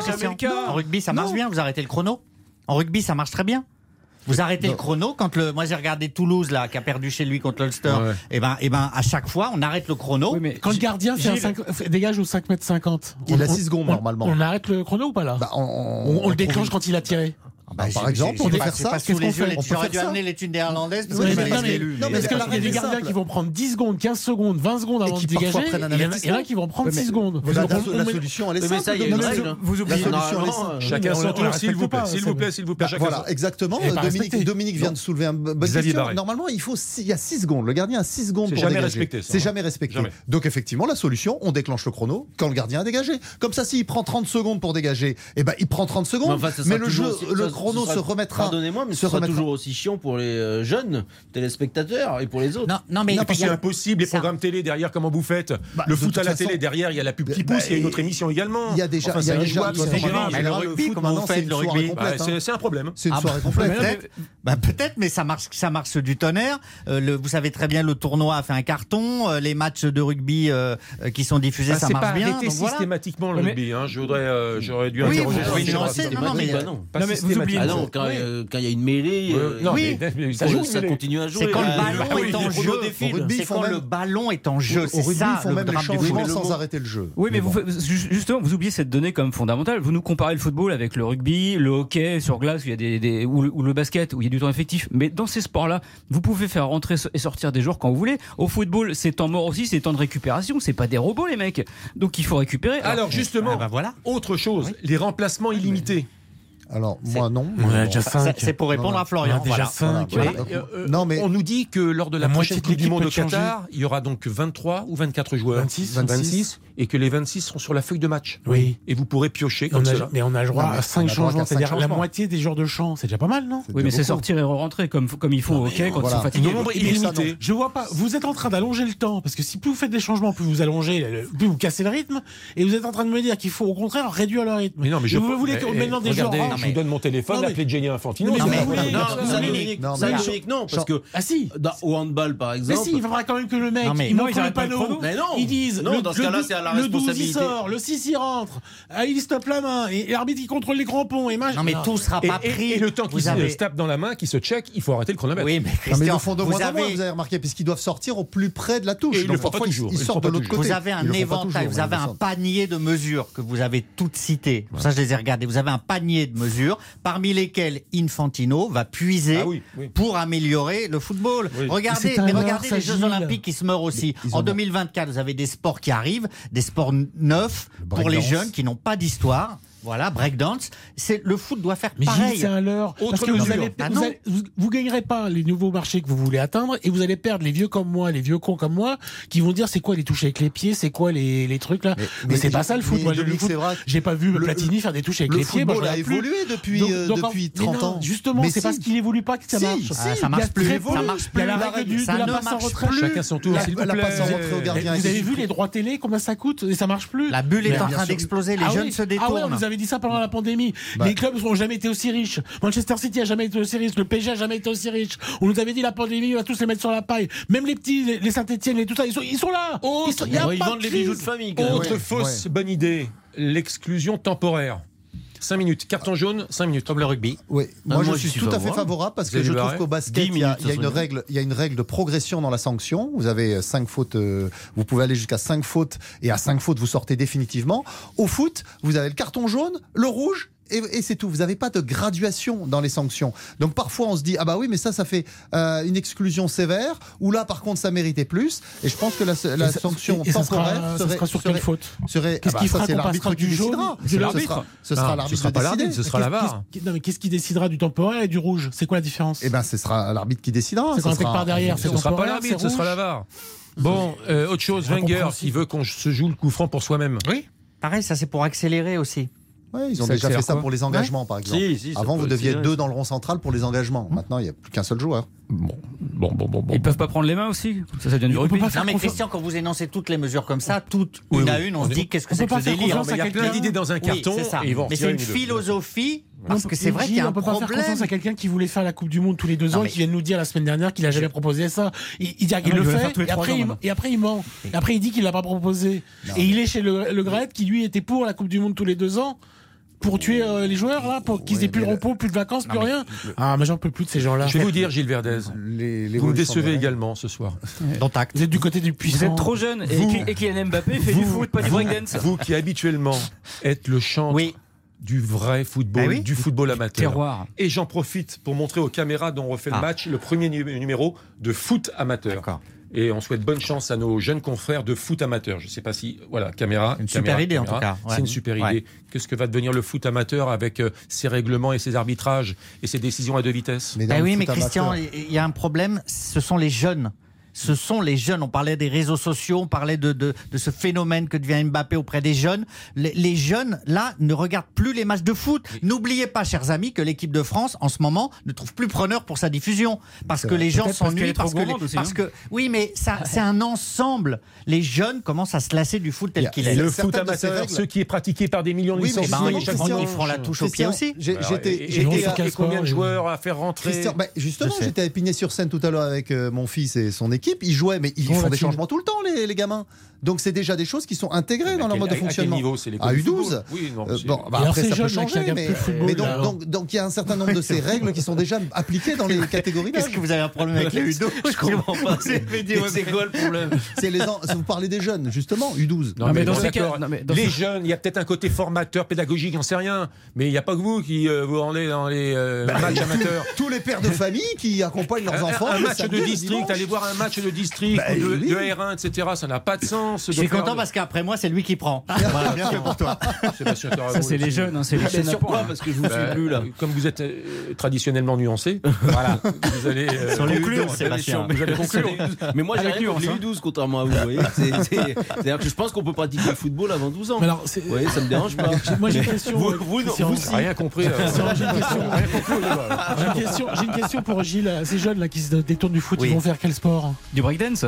En rugby, ça marche marche bien, vous arrêtez le chrono. En rugby, ça marche très bien. Vous arrêtez le chrono quand le. Moi j'ai regardé Toulouse là qui a perdu chez lui contre l'Ulster. Et eh ben et ben à chaque fois on arrête le chrono. Mais quand le gardien fait un 5... dégage au 5 mètres 50. Il a 6 secondes normalement. On arrête le chrono ou pas là bah, on, le déclenche quand il a tiré. Bah, bah, par exemple, on faire ça. Qu'est-ce J'aurais dû amener l'étude néerlandaise parce que Non, mais il y a des gardiens qui vont prendre 10 secondes, 15 secondes, 20 secondes avant de dégager. Il y en a qui vont prendre 6 secondes. La solution, elle est simple. Vous oubliez Chacun son tour, s'il vous plaît. S'il vous plaît, s'il vous plaît. Voilà, exactement. Dominique vient de soulever un bonne question. Normalement, il faut il y a 6 secondes. Le gardien a 6 secondes pour dégager. C'est jamais respecté. Donc effectivement, la solution, on déclenche le chrono quand le gardien a dégagé. Comme ça s'il prend 30 secondes pour dégager, eh ben il prend 30 secondes. Mais le jeu le Renault sera, se remettra. Pardonnez-moi, mais ce sera toujours aussi chiant pour les euh, jeunes téléspectateurs et pour les autres. Non, non mais non, c'est impossible. Les programmes télé derrière, comment vous faites bah, Le foot à la télé derrière, il y a la pub qui bah, pousse. Il y a une autre émission également. Il y a déjà. Enfin, y a déjà le rugby, comment vous faites le rugby bah, hein. C'est un problème. C'est une ah, soirée complète. Peut-être, mais ça marche, ça marche du tonnerre. Euh, vous savez très bien, le tournoi a fait un carton. Euh, les matchs de rugby qui sont diffusés, ça marche bien. Systématiquement le rugby. Hein. J'aurais dû interroger. Non, mais, non, mais vous, ah non, euh, quand il y a une mêlée, euh, ça, continue à jouer. C'est quand le ballon est en jeu. C'est quand le ballon est en jeu. Au rugby, ils font même les changements sans arrêter le jeu. Oui, mais justement, vous oubliez cette donnée comme fondamentale. Vous nous comparez le football avec le rugby, le hockey sur glace, où y a des, ou, le, basket, où il y a du temps effectif. Mais dans ces sports-là, vous pouvez faire rentrer et sortir des joueurs quand vous voulez. Au football, c'est temps mort aussi, c'est temps de récupération. C'est pas des robots, les mecs. Donc il faut récupérer. Alors, justement, ah, bah autre chose, les remplacements illimités. Alors, moi, non. C'est pour répondre à Florian. On a déjà voilà. Mais, euh, non, mais... On nous dit que lors de la, prochaine Coupe du Monde au Qatar, il y aura donc 23 ou 24 joueurs. 26, 26. Et que les 26 seront sur la feuille de match. Oui. Et vous pourrez piocher comme on a, Mais on a droit à 5 changements. C'est-à-dire la moitié des joueurs de champ. C'est déjà pas mal, non? Oui, mais c'est sortir et re-rentrer comme, comme il faut, ok, quand ils sont fatigués. illimité. Je vois pas. Vous êtes en train d'allonger le temps. Parce que si plus vous faites des changements, plus vous allongez, plus vous cassez le rythme. Et vous êtes en train de me dire qu'il faut au contraire réduire le rythme. Mais non, mais je. Vous voulez eh, des je vous donne mon téléphone, appelez mais... Jenny Infantino. Non, mais... oui, non, ça Dominique, non, parce que ah, si. Au handball par exemple. Mais si, il faudra quand même que le mec, il monte le panneau. Mais non, ils disent. Non, dans ce cas-là, c'est à la responsabilité. Le 12 il sort, le 6 il rentre, ah, il stoppe la main, et l'arbitre il contrôle les crampons. Et non, mais tout sera pas pris. Et le temps qu'il se tape dans la main, qu'il se check, il faut arrêter le chronomètre. Oui, mais Christian, vous avez remarqué, puisqu'ils doivent sortir au plus près de la touche. Ils ne font pas toujours. Ils sortent de l'autre côté. Vous avez un éventail, vous avez un panier de mesures que vous avez toutes citées. Ça, je les ai regardées. Vous avez un panier de mesures parmi lesquelles Infantino va puiser pour améliorer le football. Regardez, regardez les Jeux Olympiques qui se meurent aussi. En 2024, vous avez des sports qui arrivent, des sports neufs pour les jeunes qui n'ont pas d'histoire. Voilà, breakdance. C'est le foot doit faire mais pareil. c'est un leurre. Parce que vous, allez, bah vous, vous, vous, gagnerez pas les nouveaux marchés que vous voulez atteindre et vous allez perdre les vieux comme moi, les vieux cons comme moi, qui vont dire c'est quoi les touches avec les pieds, c'est quoi les, les, trucs là? Mais, c'est pas ça le foot. Moi, le j'ai pas vu le, Platini faire des touches avec les pieds. Moi, a évolué depuis euh, depuis 30 ans. Justement, c'est si. parce qu'il évolue pas que ça marche. Ah, si, ça marche plus. Ça marche plus. La règle du la passe en. Chacun son tour. La passe en au gardien. Vous avez vu les droits télé combien ça coûte? Et ça marche plus. La bulle est en train d'exploser. Les ah jeunes se ah détournent avait dit ça pendant la pandémie. Bah. Les clubs n'ont jamais été aussi riches. Manchester City a jamais été aussi riche. Le PSG a jamais été aussi riche. On nous avait dit la pandémie, on va tous les mettre sur la paille. Même les petits, les, Saint-Etienne tout ça, ils sont, là. Autre, ils, y pas vendent les bijoux de famille. Autre fausse bonne idée, l'exclusion temporaire. 5 minutes. Carton jaune, 5 minutes. Comme le rugby. Oui, moi, je, suis tout à fait favorable parce que je trouve qu'au basket, il y, a, une règle, il y, a une règle de progression dans la sanction. Vous avez euh, 5 fautes, euh, vous pouvez aller jusqu'à 5 fautes et à 5 fautes, vous sortez définitivement. Au foot, vous avez le carton jaune, le rouge et, c'est tout. Vous n'avez pas de graduation dans les sanctions. Donc parfois on se dit ah bah oui mais ça ça fait euh, une exclusion sévère ou là par contre ça méritait plus. Et je pense que la, sanction temporaire ça sera, serait, ça sera, sur quelle serait, faute serait, Qu'est-ce ah bah qui fera qu'on passera du jaune Ce sera, ce sera l'arbitre. Ce sera ah, pas l'arbitre, ce sera la VAR. Non mais qu'est-ce qui décidera du temporaire et du rouge? C'est quoi la différence? Eh ben ce sera l'arbitre qui décidera. C'est un truc par derrière. Ce sera pas l'arbitre, ce sera la VAR. Bon, euh, autre chose, Wenger qui veut qu'on se joue le coup franc pour soi-même. Oui. Pareil, ça c'est pour accélérer aussi. Ils ont déjà fait ça pour les engagements, par exemple. Avant, vous deviez deux dans le rond central pour les engagements. Mmh. Maintenant, il n'y a plus qu'un seul joueur. Bon, bon, bon, bon. Ils ne peuvent pas prendre les mains aussi Ça, ça devient du rugby. Non, mais confiance. Christian, quand vous énoncez toutes les mesures comme ça, toutes, une à une, on, se dit qu'est-ce que c'est que ce délire Il y a plein d'idées dans un carton. Mais c'est une philosophie parce que c'est vrai qu'il y a un problème. Peut pas faire confiance à quelqu'un qui voulait faire la Coupe du Monde tous les deux ans et qui vient nous dire la semaine dernière qu'il a jamais proposé ça. Il, il, ah il le fait et après, il, et après, il, ment. Et après il dit qu'il l'a pas proposé. Et il est chez le, le qui lui était pour la Coupe du Monde tous les deux ans pour tuer euh, les joueurs, là, pour qu'ils aient plus de repos, plus de vacances, plus rien. Ah, mais j'en peux plus de ces gens-là. Je vais vous dire, Gilles Verdez, vous me décevez également ce soir. Dans tact. Vous êtes du côté du puissant. Vous êtes trop jeune. Vous, et, et Kylian Mbappé fait vous, du foot, pas du. Vous qui habituellement êtes le champ oui du vrai football, eh du football amateur. Terroir. Et j'en profite pour montrer aux caméras dont on refait le ah. match le premier numéro de foot amateur. Et on souhaite bonne chance à nos jeunes confrères de foot amateur. Je ne sais pas si. Voilà, caméra. Une super idée en tout cas. C'est une super idée. Qu'est-ce que va devenir le foot amateur avec euh, ses règlements et ses arbitrages et ses décisions à deux vitesses? Mais eh Oui, mais Christian, il y a un problème ce sont les jeunes ce sont les jeunes. On parlait des réseaux sociaux, on parlait de, ce phénomène que devient Mbappé auprès des jeunes. Les, jeunes, là, ne regardent plus les matchs de foot. N'oubliez pas, chers amis, que l'équipe de France, en ce moment, ne trouve plus preneur pour sa diffusion. Parce que les gens s'ennuient, parce, que, parce hein. que... Oui, mais c'est un ensemble. Les jeunes commencent à se lasser du foot tel qu'il est. Le foot amateur, ce qui est pratiqué par des millions de oui. Ben, ils, font, feront la touche au pied aussi. Bah j'étais combien de joueurs à faire rentrer bah, Justement, j'étais à Épinay-sur-Seine tout à l'heure avec euh, mon fils et son équipe ils jouaient, mais ils font des changements tout le temps, les gamins. Donc c'est déjà des choses qui sont intégrées dans leur mode de fonctionnement. À niveau c'est les U12 oui, non, euh, bon, bah, après ça peut changer, mais, mais donc, il y a un certain nombre de ces règles qui sont déjà appliquées dans les catégories Est-ce que vous avez un problème avec les U12 Je comprends pas. C'est quoi le problème les Vous parlez des jeunes, justement, U12. Non, mais, dans ces cas, les jeunes, il y a peut-être un côté formateur, pédagogique, j'en sais rien. Mais il n'y a pas que vous qui euh, vous rendez dans les euh, bah, matchs amateurs. Tous les pères de famille qui accompagnent leurs enfants. Un match de district, aller voir un match de district, bah, de R1, etc., ça n'a pas de sens chance Je suis content parce qu'après moi, c'est lui qui prend. Voilà, bien fait pour toi. Ça, c'est les jeunes, hein, c'est les jeunes sur quoi apports. Parce que je vous suis Bah, plus là. Comme vous êtes euh, traditionnellement nuancé, voilà, vous allez euh, conclure. U12, Sébastien. Vous allez conclure. Mais moi, j'ai rien contre les nuance, U12, contrairement à vous. C'est-à-dire que je pense qu'on peut pratiquer le football avant 12 ans. Alors, voyez, ça me dérange pas. Moi, j'ai une question, Vous, euh, vous, si. Rien compris. euh, J'ai une question. pour Gilles. Ces jeunes là qui se détournent du foot, Oui. ils vont faire quel sport? Du breakdance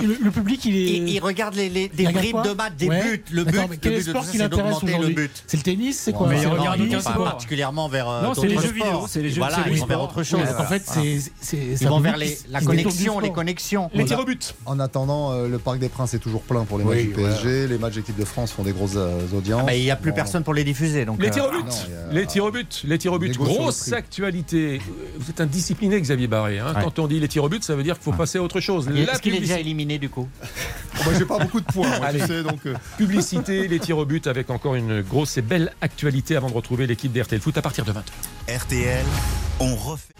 le public, il est. Il, il regarde les, les- des bribes de matchs, des Ouais. buts. Le but, mais le quel but de sport qui c'est l'intéresse le aujourd'hui but. C'est le tennis, c'est quoi Mais il le regarde aucun particulièrement vers euh, Non, c'est les jeux vidéo, c'est les jeux- Voilà, ils vont vers autre chose. En fait, c'est Ils un vont vers public la connexion, les connexions. Les tirs au but. En attendant, euh, le Parc des Princes est toujours plein pour les matchs du. PSG. Les matchs d'équipe de France font des grosses euh, audiences. Ah bah, Il n'y a plus personne pour les diffuser. Donc, Les tirs au but. Les tirs au but. Les tirs au but. Le Grosse actualité. Vous êtes indiscipliné, Xavier Barré. hein. Quand on dit les tirs au but, ça veut dire qu'il faut passer à autre chose. Est-ce qu'il est déjà éliminé du coup Moi, j'ai pas beaucoup de points, moi, Allez. tu sais, donc. euh, Publicité, les tirs au but avec encore une grosse et belle actualité avant de retrouver l'équipe d'RTL Foot à partir de 20h. RTL, on refait,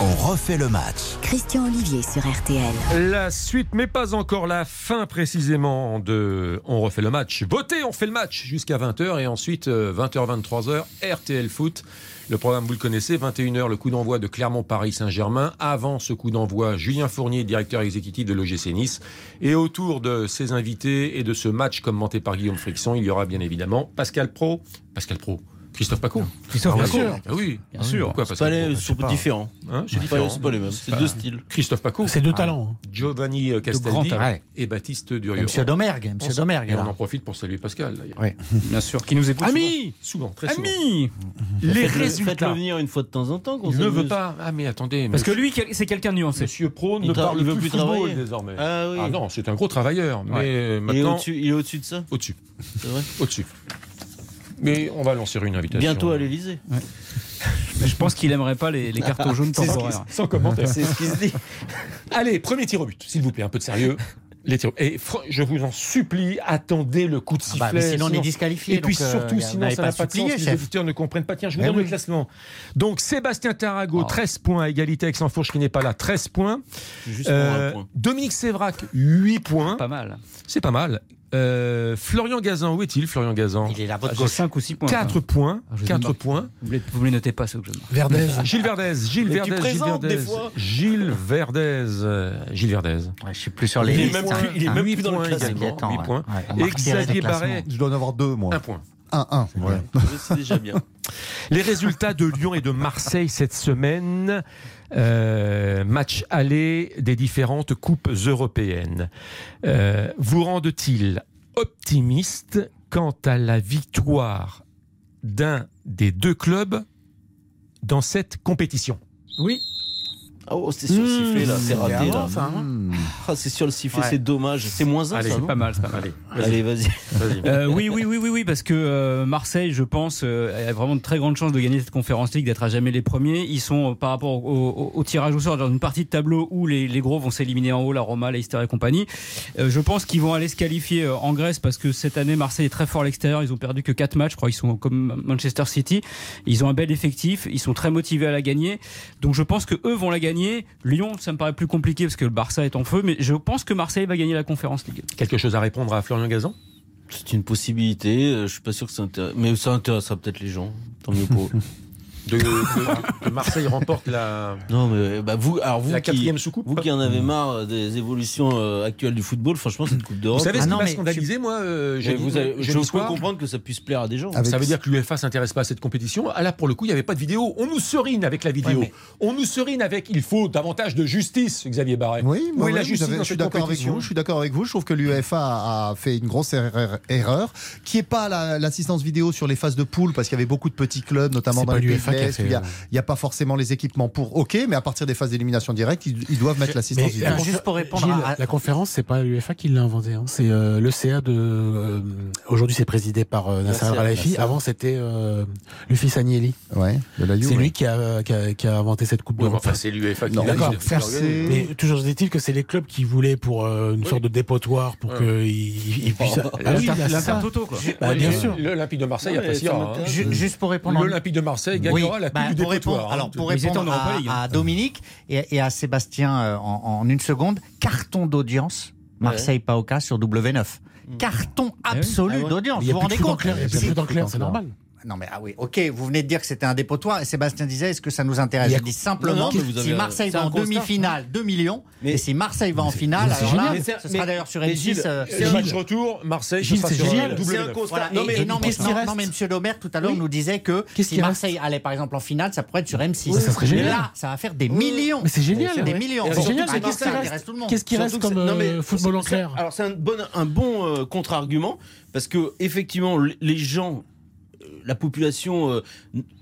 on refait le match. Christian Olivier sur RTL. La suite, mais pas encore la fin précisément de On refait le match. Votez, on fait le match jusqu'à 20h et ensuite 20h, 23h, RTL Foot. Le programme, vous le connaissez, 21h, le coup d'envoi de Clermont-Paris-Saint-Germain. Avant ce coup d'envoi, Julien Fournier, directeur exécutif de l'OGC Nice. Et autour de ses invités et de ce match commenté par Guillaume Frixon, il y aura bien évidemment Pascal Pro. Pascal Pro. Christophe Paco. Christophe Bien Paco. sûr. Ah oui, Bien sûr. Pourquoi Pascal pas Pro les sont différents. Hein, c'est pas, différent. c'est pas les mêmes. C'est deux styles. Christophe Paco. C'est deux talents. hein. Giovanni grands Castaldi et Baptiste Durieux. Monsieur Domergue. Monsieur Domergue. Et on en profite pour saluer Pascal. d'ailleurs. Ouais. Bien sûr, qui nous écoute. Amis Souvent, très souvent. Amis Les résultats. Faites-le venir une fois de temps en temps. qu'on Il ne veut pas. Ah, mais attendez. Parce que lui, c'est quelqu'un de nuancé. Monsieur Pro ne parle il veut plus football travailler. désormais. Ah oui. non, c'est un gros travailleur. Mais euh, maintenant, il est au-dessus de ça? au-dessus. C'est vrai? Au-dessus. Mais on va lancer une invitation. Bientôt à l'Elysée. Mais je pense qu'il aimerait pas les, les cartons jaunes temporaires. Sans commentaire. C'est ce qui se dit. Allez, premier tir au but, s'il vous plaît, un peu de sérieux. Les tirs. Et je vous en supplie, attendez le coup de Ah sifflet. bah, mais sinon, on est disqualifié, Et puis donc, euh, surtout, sinon, ça pas n'a pas de supplié, sens. Les auditeurs ne comprennent pas. Tiens, je vous donne le classement. Donc, Sébastien Tarago, Oh. 13 points, à égalité avec Sanfourche qui n'est pas là, 13 points. Juste pour Euh, un point. Dominique Sévrac, 8 points. Pas mal. C'est pas mal. Euh, Florian Gazan, où est-il, Florian Gazan Il est là, Ah, votre J'ai gauche. 5 ou 6 points. 4 points. Ah, je les 4 marque. points. Vous vous les notez pas, ceux que je marque. Verdez. Gilles Verdez, Gilles Verdez, Gilles Verdez. Gilles Verdez, euh, Gilles Verdez. Ouais, je suis plus sur les Il est même hein. plus- il est Hein. même plus dans le points classement. également. Inquiétant, Huit ouais. points. Ouais, on Et Xavier. Barret, Je dois en avoir deux, moi. un point. 1-1. Ouais. C'est déjà bien. Les résultats de Lyon et de Marseille cette semaine. Euh, match aller des différentes coupes européennes. Euh, vous rendent-ils optimiste quant à la victoire d'un des deux clubs dans cette compétition? Oui. Oh, c'est sur le sifflet là, c'est raté là. hein. Hmm. Ah, c'est sur le sifflet, Ouais. c'est dommage. C'est moins un, Allez, ça, C'est pas mal, c'est pas mal. Allez, vas-y. Euh, oui, oui, oui, oui, oui, parce que euh, Marseille, je pense, euh, a vraiment de très grandes chances de gagner cette conférence League, d'être à jamais les premiers. Ils sont euh, par rapport au, au- au tirage au sort dans une partie de tableau où les, les gros vont s'éliminer en haut, la Roma, Leicester et compagnie. Euh, je pense qu'ils vont aller se qualifier euh, en Grèce parce que cette année Marseille est très fort à l'extérieur. Ils ont perdu que 4 matchs, je crois. Ils sont comme Manchester City. Ils ont un bel effectif. Ils sont très motivés à la gagner. Donc je pense que eux vont la gagner. Lyon, ça me paraît plus compliqué parce que le Barça est en feu, mais je pense que Marseille va gagner la conférence League. Quelque chose à répondre à Florian Gazan? C'est une possibilité. euh, Je suis pas sûr que ça intéresse. Mais ça intéressera peut-être les gens. Tant mieux pour eux. de, de- de Marseille remporte la, Non, mais bah, vous, alors vous la quatrième sous-coupe vous qui en avez marre des évolutions euh, actuelles du football, franchement, cette Coupe d'Europe. Vous savez ce Ah qui m'a mais scandalisé, moi euh, mais jeudi- vous avez- je peux comprendre que ça puisse plaire à des gens. Avec- Ça veut dire que l'UEFA s'intéresse pas à cette compétition. Ah là, pour le coup, il n'y avait pas de vidéo. On nous serine avec la vidéo. Ouais, mais- On nous serine avec il faut davantage de justice, Xavier Barret. Oui, moi, est la justice vous avez- dans je suis d'accord avec vous. Je suis d'accord avec vous. Je trouve que l'UEFA a fait une grosse erreur, erreur qui est pas la- l'assistance vidéo sur les phases de poule parce qu'il y avait beaucoup de petits clubs, notamment dans l'UEFA a Il n'y a, euh, a pas forcément les équipements pour. Ok, mais à partir des phases d'élimination directe, ils, ils doivent mettre l'assistance la Juste pour répondre Gilles, à- la conférence, c'est pas l'UEFA qui l'a inventé. hein. C'est euh, l'ECA de. euh, Aujourd'hui, c'est présidé par euh, Nasser Al-Khelaifi. Avant, c'était euh. Ouais, de la Juve, C'est ouais. lui qui a, qui, a, qui a inventé cette Coupe Oui, mais d'Europe. enfin, c'est l'UEFA qui l'a Mais toujours est-il que c'est les clubs qui voulaient pour euh, une sorte de dépotoir pour Ouais. qu'ils ils puissent. Ah Ouais. L'Olympique de Marseille Ouais, ça hein. Juste pour répondre. L'Olympique de Marseille Oui, la bah, pour répondre, hein. alors pour répondre à, hein. à Dominique et, et à Sébastien euh, en, en une seconde, carton d'audience Marseille Paoka sur W9. Carton absolu Ah d'audience. Vous vous rendez compte c'est normal. Non mais ah oui, ok, vous venez de dire que c'était un dépotoir et Sébastien disait est-ce que ça nous intéresse? Il y a- Je dis simplement Non, non, mais vous si avez- Marseille va en demi-finale 2 millions et si Marseille va en finale mais c'est alors là génial. Mais c'est- ce mais- sera d'ailleurs sur mais M6 Gilles, euh, C'est un match retour, Marseille, Gilles, ce sera c'est. W9. C'est un constat. Voilà. Non, mais- et non, mais, mais Monsieur Lemaire tout à l'heure Oui. nous disait que si Marseille allait par exemple en finale, ça pourrait être sur M6. Oui, ça serait Mais génial. là, ça va faire des millions. Mais c'est génial. Des millions. C'est génial, mais qu'est-ce qui intéresse reste tout le monde. Qu'est-ce qui reste Surtout que comme mais euh, football en c'est- clair? Alors c'est un bon, euh, contre-argument parce que effectivement les gens, euh, la population euh,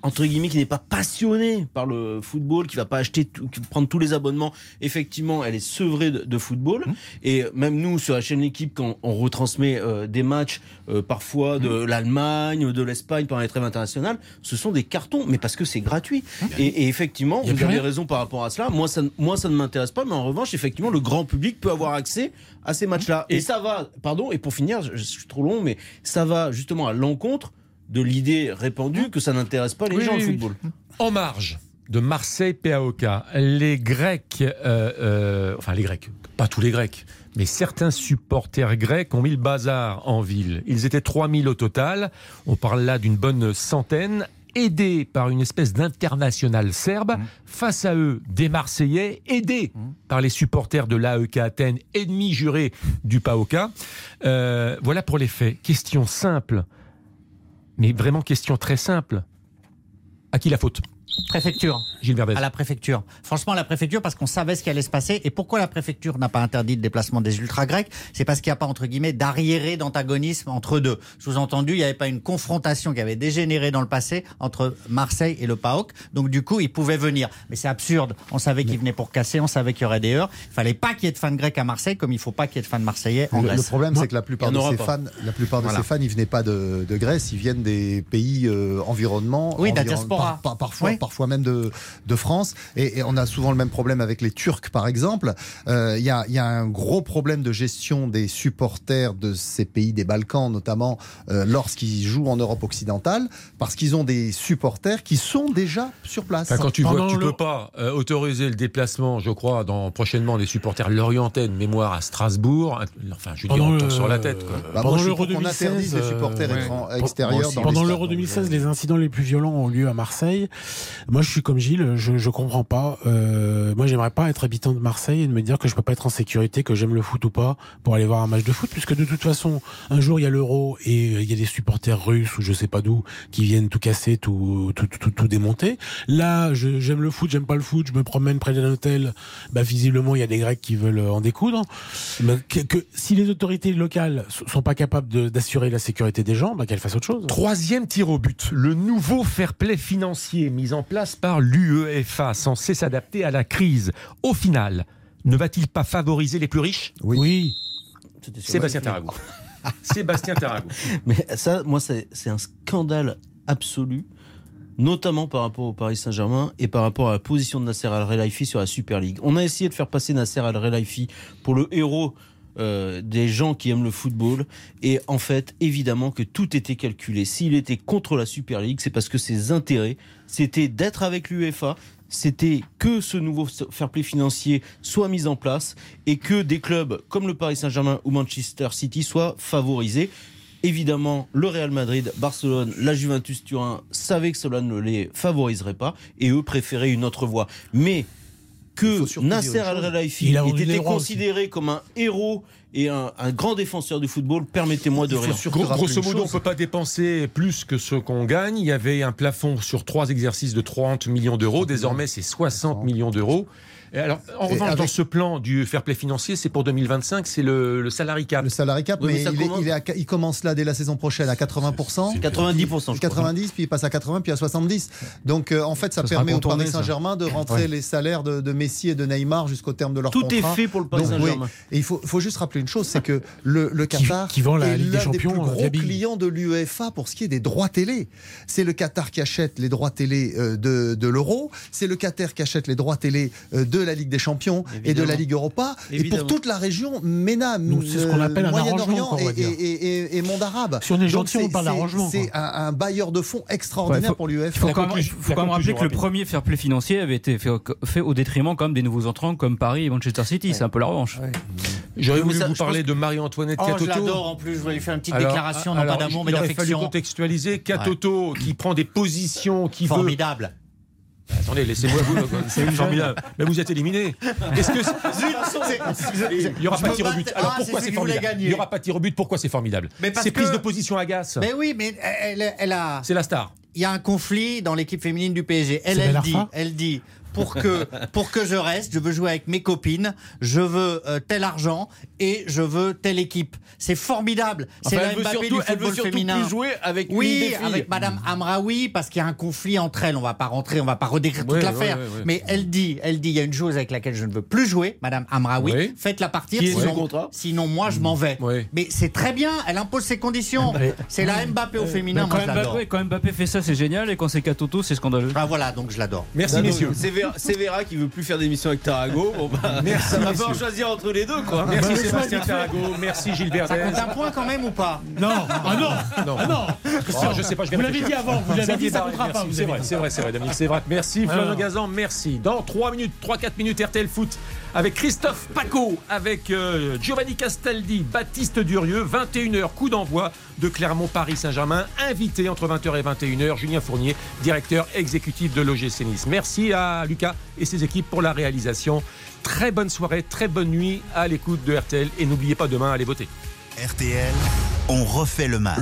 entre guillemets qui n'est pas passionnée par le football, qui va pas acheter, tout- qui prendre tous les abonnements, effectivement elle est sevrée de, de football. Mmh. Et même nous sur la chaîne l'équipe quand on retransmet euh, des matchs euh, parfois de Mmh. l'Allemagne, de l'Espagne pendant les trêves internationales, ce sont des cartons, mais parce que c'est gratuit. Et, et effectivement, Mmh. Y a vous avez raison par rapport à cela. Moi, ça, ne- moi, ça ne m'intéresse pas, mais en revanche, effectivement, le grand public peut avoir accès à ces matchs-là. Et, ça va, pardon, et pour finir, je, je suis trop long, mais ça va justement à l'encontre de l'idée répandue que ça n'intéresse pas les Oui, gens oui, le oui. football. En marge de Marseille PAOK, les Grecs, euh, euh, enfin les Grecs, pas tous les Grecs, mais certains supporters grecs ont mis le bazar en ville. Ils étaient 3000 au total. On parle là d'une bonne centaine. Aidés par une espèce d'international serbe, face à eux des Marseillais, aidés par les supporters de l'AEK Athènes, ennemis jurés du PAOK. Euh, voilà pour les faits. Question simple, mais vraiment question très simple. À qui la faute? Préfecture. Gilles Verdez. À la préfecture. Franchement, la préfecture, parce qu'on savait ce qui allait se passer. Et pourquoi la préfecture n'a pas interdit le déplacement des ultra-grecs? C'est parce qu'il n'y a pas, entre guillemets, d'arriéré d'antagonisme entre deux. Sous-entendu, il n'y avait pas une confrontation qui avait dégénéré dans le passé entre Marseille et le PAOK. Donc, du coup, ils pouvaient venir. Mais c'est absurde. On savait qu'ils venaient pour casser, on savait qu'il y aurait des heures. Il fallait pas qu'il y ait de fans grecs à Marseille, comme il faut pas qu'il y ait de fans marseillais en Le, Grèce. le problème, c'est que la plupart de ces fans, la plupart de Voilà. ces fans, ils venaient pas de, de Grèce, ils viennent des pays euh, Oui, de la environ- diaspora. par- par- parfois, Oui. Parfois même de, de France. Et, et on a souvent le même problème avec les Turcs, par exemple. Euh, Il y, a, il y a un gros problème de gestion des supporters de ces pays des Balkans, notamment euh, lorsqu'ils jouent en Europe occidentale, parce qu'ils ont des supporters qui sont déjà sur place. Enfin, quand tu vois que tu peux pas euh, autoriser le déplacement, je crois, dans prochainement des supporters lorientais de mémoire à Strasbourg, enfin, je tombe le- sur la tête. Quoi. Bah, Pendant l'Euro pour qu'on 2016, interdise les supporters euh, ouais. extérieurs Pendant l'Euro stades. 2016, les incidents les plus violents ont lieu à Marseille. Moi, je suis comme Gilles, je, je comprends pas. Euh, moi, j'aimerais pas être habitant de Marseille et de me dire que je peux pas être en sécurité, que j'aime le foot ou pas, pour aller voir un match de foot, puisque de toute façon, un jour il y a l'Euro et euh, il y a des supporters russes ou je sais pas d'où qui viennent tout casser, tout tout, tout, tout démonter. Là, j'aime le foot, j'aime pas le foot, je me promène près d'un hôtel. Bah, visiblement, il y a des Grecs qui veulent en découdre. Mais que, que si les autorités locales sont pas capables d'assurer la sécurité des gens, bah, qu'elles fassent autre chose. Troisième tir au but, le nouveau fair play financier mis en place par l'UEFA, censé s'adapter à la crise. Au final, ne va-t-il pas favoriser les plus riches? Oui. Sébastien Tarragou. Sébastien Tarragou. Mais ça, moi, c'est un scandale absolu, notamment par rapport au Paris Saint-Germain et par rapport à la position de Nasser Al-Khelaifi sur la Super League. On a essayé de faire passer Nasser Al-Khelaifi pour le héros euh, des gens qui aiment le football et en fait évidemment que tout était calculé s'il était contre la Super League c'est parce que ses intérêts c'était d'être avec l'UEFA c'était que ce nouveau fair play financier soit mis en place et que des clubs comme le Paris Saint-Germain ou Manchester City soient favorisés. Évidemment, le Real Madrid, Barcelone, la Juventus Turin savaient que cela ne les favoriserait pas et eux préféraient une autre voie. Mais que Nasser. Al-Khelaifi Il a ait vendu des été droits considéré comme un héros et un, un grand défenseur du football, permettez-moi de rire. Gros- grosso modo, on chose. peut pas dépenser plus que ce qu'on gagne. Il y avait un plafond sur trois exercices de 30 millions d'euros. Désormais, c'est 60 millions d'euros. Et alors, en revanche, dans ce plan du fair play financier, c'est pour 2025, c'est le, le salary cap. Le salary cap, Oui, mais il, est- commence- il est à- il commence là dès la saison prochaine à 80%. 90%, je crois. 90, puis il passe à 80, puis à 70. Donc euh, en fait, ça, permet au Paris. Saint-Germain de rentrer les salaires de, de Messi et de Neymar jusqu'au terme de leur Tout contrat. est fait pour le Paris Saint-Germain. oui. Et il faut, faut juste rappeler une chose, c'est que le, le Qatar qui vend la est Ligue des l'un Champions, des plus euh, gros clients de l'UEFA pour ce qui est des droits télé. C'est le Qatar qui achète les droits télé euh, de, de l'Euro, c'est le Qatar qui achète les droits télé euh, de la Ligue des Champions et de la Ligue Europa, et pour toute la région MENA, Donc, c'est ce qu'on euh, appelle un Moyen-Orient et, dire. et- et- et monde arabe. Si on est Donc, gentil, on c'est- parle d'arrangement, C'est un, un bailleur de fonds extraordinaire Ouais, faut- pour Il l'UEFA. faut La quand même, conclusion- faut quand même rappeler que le premier fair play financier avait été fait, fait au détriment quand même des nouveaux entrants comme Paris et Manchester City. C'est un peu la revanche. J'aurais voulu ça, vous je parler de Marie-Antoinette Oh, je Catoto. l'adore en plus. Je voulais lui faire une petite Alors, déclaration, non alors, pas d'amour, il mais aurait fallu d'affection. contextualiser Catoto qui prend des positions qui veut- Formidable. Attendez, laissez-moi vous. C'est formidable. Mais vous êtes éliminé. Est-ce que il n'y aura Je pas de tir au but Alors Ah, pourquoi c'est formidable. Il n'y aura pas de tir au but. Pourquoi c'est formidable Mais parce Ces prises de position agace. Mais oui, mais elle, elle a. C'est la star. Il y a un conflit dans l'équipe féminine du PSG. Elle, elle dit, elle dit, pour que, pour que je reste, je veux jouer avec mes copines, je veux euh, tel argent et je veux telle équipe. C'est formidable. C'est Enfin, la elle veut Mbappé surtout- du elle veut football surtout féminin. plus jouer avec une oui, des filles. avec Madame Amraoui parce qu'il y a un conflit entre elles. On va pas rentrer, on va pas redécrire toute Ouais, l'affaire. ouais, ouais, ouais. Mais elle dit, elle dit, il y a une chose avec laquelle je ne veux plus jouer, Madame Amraoui. Oui. Faites-la partir, sinon, sinon moi je m'en vais. Mais c'est très bien. Elle impose ses conditions. C'est la Mbappé au féminin. Moi quand, je. Mbappé, quand Mbappé fait ça, c'est génial, et quand c'est Katoto, c'est scandaleux. Ah voilà, donc je l'adore. Merci, non, messieurs. C'est Vera, Vera qui veut plus faire d'émission avec Tarago. Bon, bah, Merci, ça va falloir choisir entre les deux, quoi. Merci Bah, Sébastien Tarago. Merci Gilbert Ça compte un point quand même ou pas? Non, ah non, Non. ah non. Oh, je sais pas, je vais Vous l'avez dit avant, vous l'avez dit, ça comptera pas. merci. C'est vrai, c'est vrai, c'est vrai, Dominique, c'est vrai. Merci Ah. Florian Gazan, merci. Dans 3 minutes, 3-4 minutes, RTL Foot avec Christophe Paco, avec euh, Giovanni Castaldi, Baptiste Durieux, 21h, coup d'envoi de Clermont-Paris Saint-Germain, invité entre 20h et 21h, Julien Fournier, directeur exécutif de l'OGC Nice. Merci à Lucas et ses équipes pour la réalisation. Très bonne soirée, très bonne nuit à l'écoute de RTL et n'oubliez pas demain, allez voter. RTL, on refait le match.